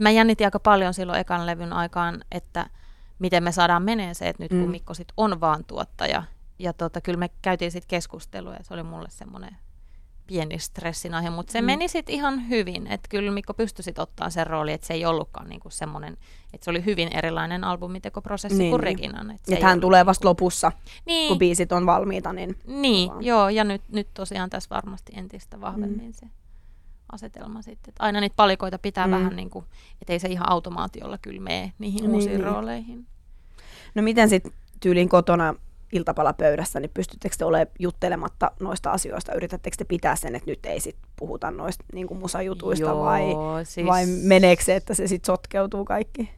mä jännitin aika paljon silloin ekan levyn aikaan, että miten me saadaan menee se, että nyt kun mm. Mikko sit on vaan tuottaja, ja tota, kyllä me käytiin sitten keskustelua, ja se oli mulle semmoinen pieni stressin aihe, mutta se mm. meni sitten ihan hyvin. Että kyllä Mikko pystyi sitten ottaa sen rooli, että se ei ollutkaan niinku semmoinen, että se oli hyvin erilainen albumitekoprosessi niin, kuin. Reginan. Että et hän tulee vasta lopussa, niin. kun biisit on valmiita. Niin, niin joo, ja nyt, nyt tosiaan tässä varmasti entistä vahvemmin mm. se asetelma sitten. Että aina niitä palikoita pitää mm. vähän niin kuin, että ei se ihan automaatiolla kyllä mene niihin niin, uusiin niin. rooleihin. No miten sitten tyylin kotona iltapalapöydässä, niin pystyttekö te olemaan juttelematta noista asioista? Yritättekö te pitää sen, että nyt ei sit puhuta noista niin kuin musajutuista Joo, vai, siis... vai meneekö se, että se sitten sotkeutuu kaikki?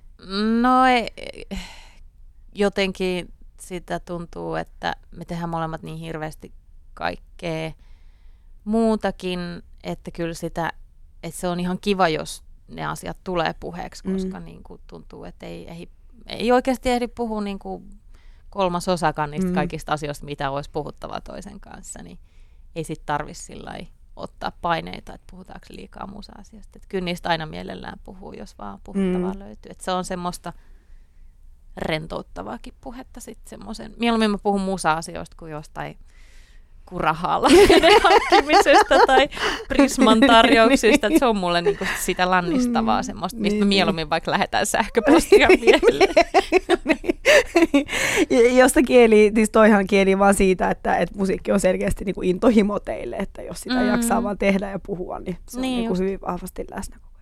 No ei, jotenkin sitä tuntuu, että me tehdään molemmat niin hirveästi kaikkea muutakin, että kyllä sitä, että se on ihan kiva, jos ne asiat tulee puheeksi, koska mm. niin kuin tuntuu, että ei, ei, ei oikeasti ehdi puhua niin kuin kolmas osakaan niistä mm. kaikista asioista, mitä olisi puhuttava toisen kanssa, niin ei sitten tarvitse sillä ottaa paineita, että puhutaanko liikaa muussa asiasta. Että kyllä niistä aina mielellään puhuu, jos vaan puhuttavaa mm. löytyy. Että se on semmoista rentouttavaakin puhetta sitten semmoisen. Mieluummin mä puhun musa-asioista kuin jostain kurahalla [laughs] hankkimisesta tai Prisman [laughs] tarjouksista. niin. Se on mulle niinku sitä lannistavaa mm, semmoista, mistä niin, mieluummin vaikka lähetään sähköpostia [laughs] miehelle. Josta kieli, siis toihan kieli vaan siitä, että, että musiikki on selkeästi niinku intohimo teille, että jos sitä mm. jaksaa vaan tehdä ja puhua, niin se niin on niinku hyvin vahvasti läsnä koko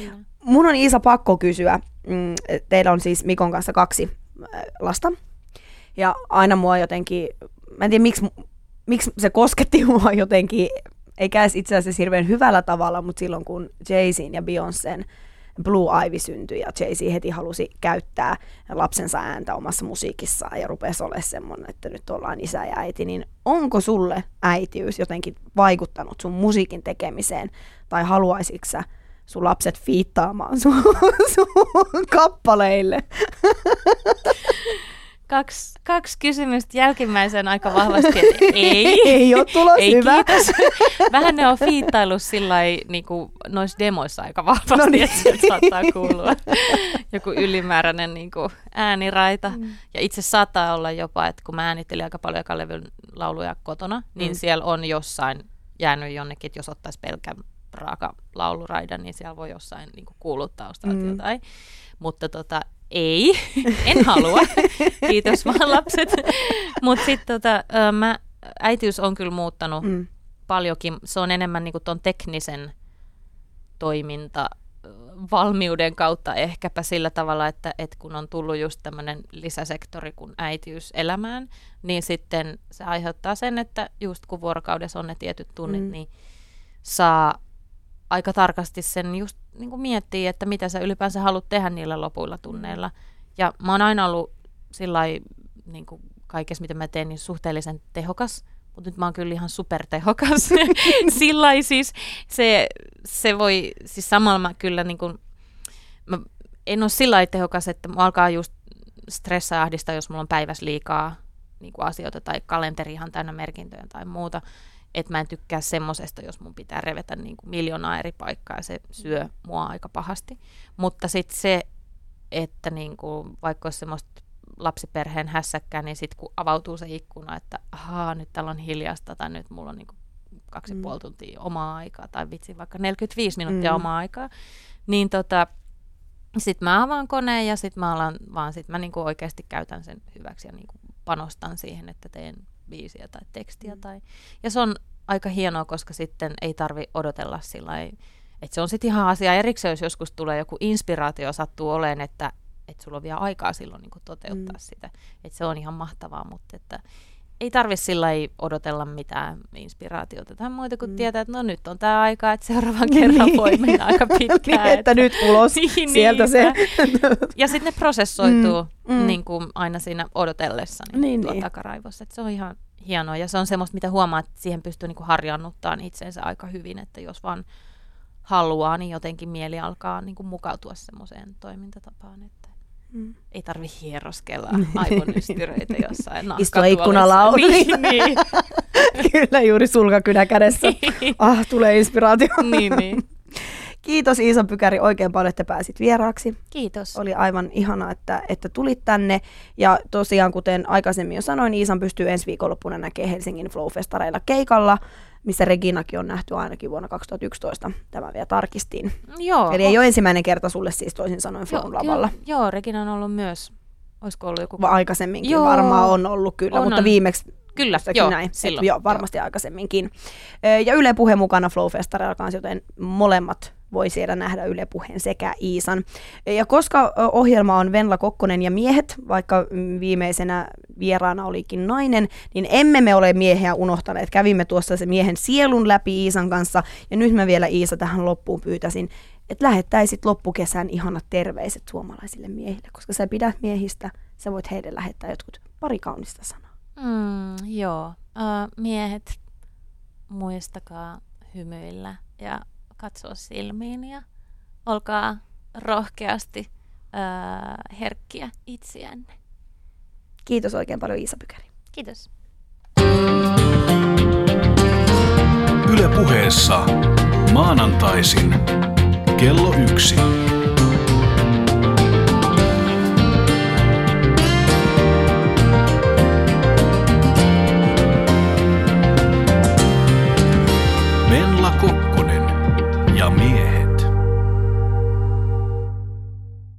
ajan. Mm. Mun on Iisa pakko kysyä, mm, teillä on siis Mikon kanssa kaksi äh, lasta, ja aina mua jotenkin, mä en tiedä miksi miksi se kosketti [laughs] mua jotenkin, eikä itse asiassa hirveän hyvällä tavalla, mutta silloin kun jay ja Beyoncén Blue Ivy syntyi ja Jay-Z heti halusi käyttää lapsensa ääntä omassa musiikissaan ja rupesi olemaan semmoinen, että nyt ollaan isä ja äiti, niin onko sulle äitiys jotenkin vaikuttanut sun musiikin tekemiseen tai haluaisitko sä sun lapset fiittaamaan sun, [laughs] sun kappaleille? [laughs] kaksi, kaksi kysymystä jälkimmäisen aika vahvasti, että [laughs] ei. ei ole tulos ei, hyvä. Kiitos. [laughs] Vähän ne on fiittaillut sillä niin noissa demoissa aika vahvasti, no niin. että sieltä saattaa kuulua joku ylimääräinen niin kuin ääniraita. Mm. Ja itse saattaa olla jopa, että kun mä äänittelin aika paljon ekalevyn lauluja kotona, niin mm. siellä on jossain jäänyt jonnekin, että jos ottaisi pelkän raaka lauluraidan, niin siellä voi jossain niin kuin kuuluttaa mm. jotain. Mutta tota, ei, en halua, [laughs] kiitos vaan lapset. Mutta sitten tota, mä, äitiys on kyllä muuttanut mm. paljonkin. Se on enemmän niinku ton teknisen toiminta valmiuden kautta ehkäpä sillä tavalla, että, että kun on tullut just tämmöinen lisäsektori kuin äitiys elämään, niin sitten se aiheuttaa sen, että just kun vuorokaudessa on ne tietyt tunnit, mm. niin saa aika tarkasti sen just niin kuin miettiä, että mitä sä ylipäänsä haluat tehdä niillä lopuilla tunneilla. Ja mä oon aina ollut sillä niin kuin kaikessa, mitä mä teen, niin suhteellisen tehokas, mutta nyt mä oon kyllä ihan supertehokas. [laughs] sillä siis se, se voi, siis samalla mä kyllä niin kuin, mä en ole sillä tehokas, että mä alkaa just stressaa ja ahdistaa, jos mulla on päivässä liikaa niin kuin asioita tai kalenteri ihan täynnä merkintöjä tai muuta että mä en tykkää semmosesta, jos mun pitää revetä niin kuin miljoonaa eri paikkaa ja se syö mua aika pahasti. Mutta sitten se, että niin kuin, vaikka olisi semmoista lapsiperheen hässäkkää, niin sitten kun avautuu se ikkuna, että ahaa, nyt täällä on hiljasta tai nyt mulla on niin kuin kaksi mm. puoli tuntia omaa aikaa tai vitsi vaikka 45 minuuttia mm. omaa aikaa, niin tota, sitten mä avaan koneen ja sitten mä alan, vaan sit mä niinku oikeasti käytän sen hyväksi ja niinku panostan siihen, että teen biisiä tai tekstiä. Mm. Tai, ja se on aika hienoa, koska sitten ei tarvi odotella sillä että se on sitten ihan asia erikseen, jos joskus tulee joku inspiraatio sattuu oleen, että että sulla on vielä aikaa silloin niin toteuttaa mm. sitä. Että se on ihan mahtavaa, mutta että ei tarvi sillä odotella mitään inspiraatiota tai muuta kuin mm. tietää, että no nyt on tämä aika, että seuraavan [laughs] kerran niin. voi mennä aika [laughs] pitkään. niin, että nyt ulos [laughs] niin, sieltä se. ja sitten ne prosessoituu mm. Mm. Niin kuin aina siinä odotellessa niin, niin, niin. takaraivossa. Että se on ihan hienoa ja se on semmoista, mitä huomaa, että siihen pystyy niin kuin harjannuttaan itsensä aika hyvin, että jos vaan haluaa, niin jotenkin mieli alkaa niin kuin mukautua semmoiseen toimintatapaan. Että Mm. Ei tarvi hieroskella [laughs] aivonystyröitä jossain Istua ikkunalla [laughs] niin, niin. [laughs] Kyllä juuri sulkakynä kädessä. Niin. ah, tulee inspiraatio. niin, niin. Kiitos Iisa Pykäri oikein paljon, että pääsit vieraaksi. Kiitos. Oli aivan ihana, että, että tulit tänne. Ja tosiaan, kuten aikaisemmin jo sanoin, Iisan pystyy ensi viikonloppuna näkemään Helsingin Flowfestareilla keikalla missä Reginakin on nähty ainakin vuonna 2011. Tämä vielä tarkistin. Joo. Eli ei ole ensimmäinen kerta sulle siis toisin sanoen Flown lavalla. Joo, Regina on ollut myös, olisiko ollut joku... Va- aikaisemminkin joo. varmaan on ollut kyllä, on, mutta on. viimeksi Kyllä, joo, näin. Silloin. Et, joo, varmasti joo. aikaisemminkin. Ja Yle Puhe mukana Flowfestareilla kanssa, joten molemmat voi siellä nähdä Yle Puheen sekä Iisan. Ja koska ohjelma on Venla Kokkonen ja miehet, vaikka viimeisenä vieraana olikin nainen, niin emme me ole miehiä unohtaneet. Kävimme tuossa se miehen sielun läpi Iisan kanssa, ja nyt mä vielä Iisa tähän loppuun pyytäisin, että lähettäisit loppukesän ihanat terveiset suomalaisille miehille, koska sä pidät miehistä, sä voit heille lähettää jotkut pari kaunista sanaa. Mm, joo, uh, miehet, muistakaa hymyillä ja katsoa silmiin ja olkaa rohkeasti uh, herkkiä itseänne. Kiitos oikein paljon Iisa Pykäri. Kiitos. Yle puheessa maanantaisin kello yksi.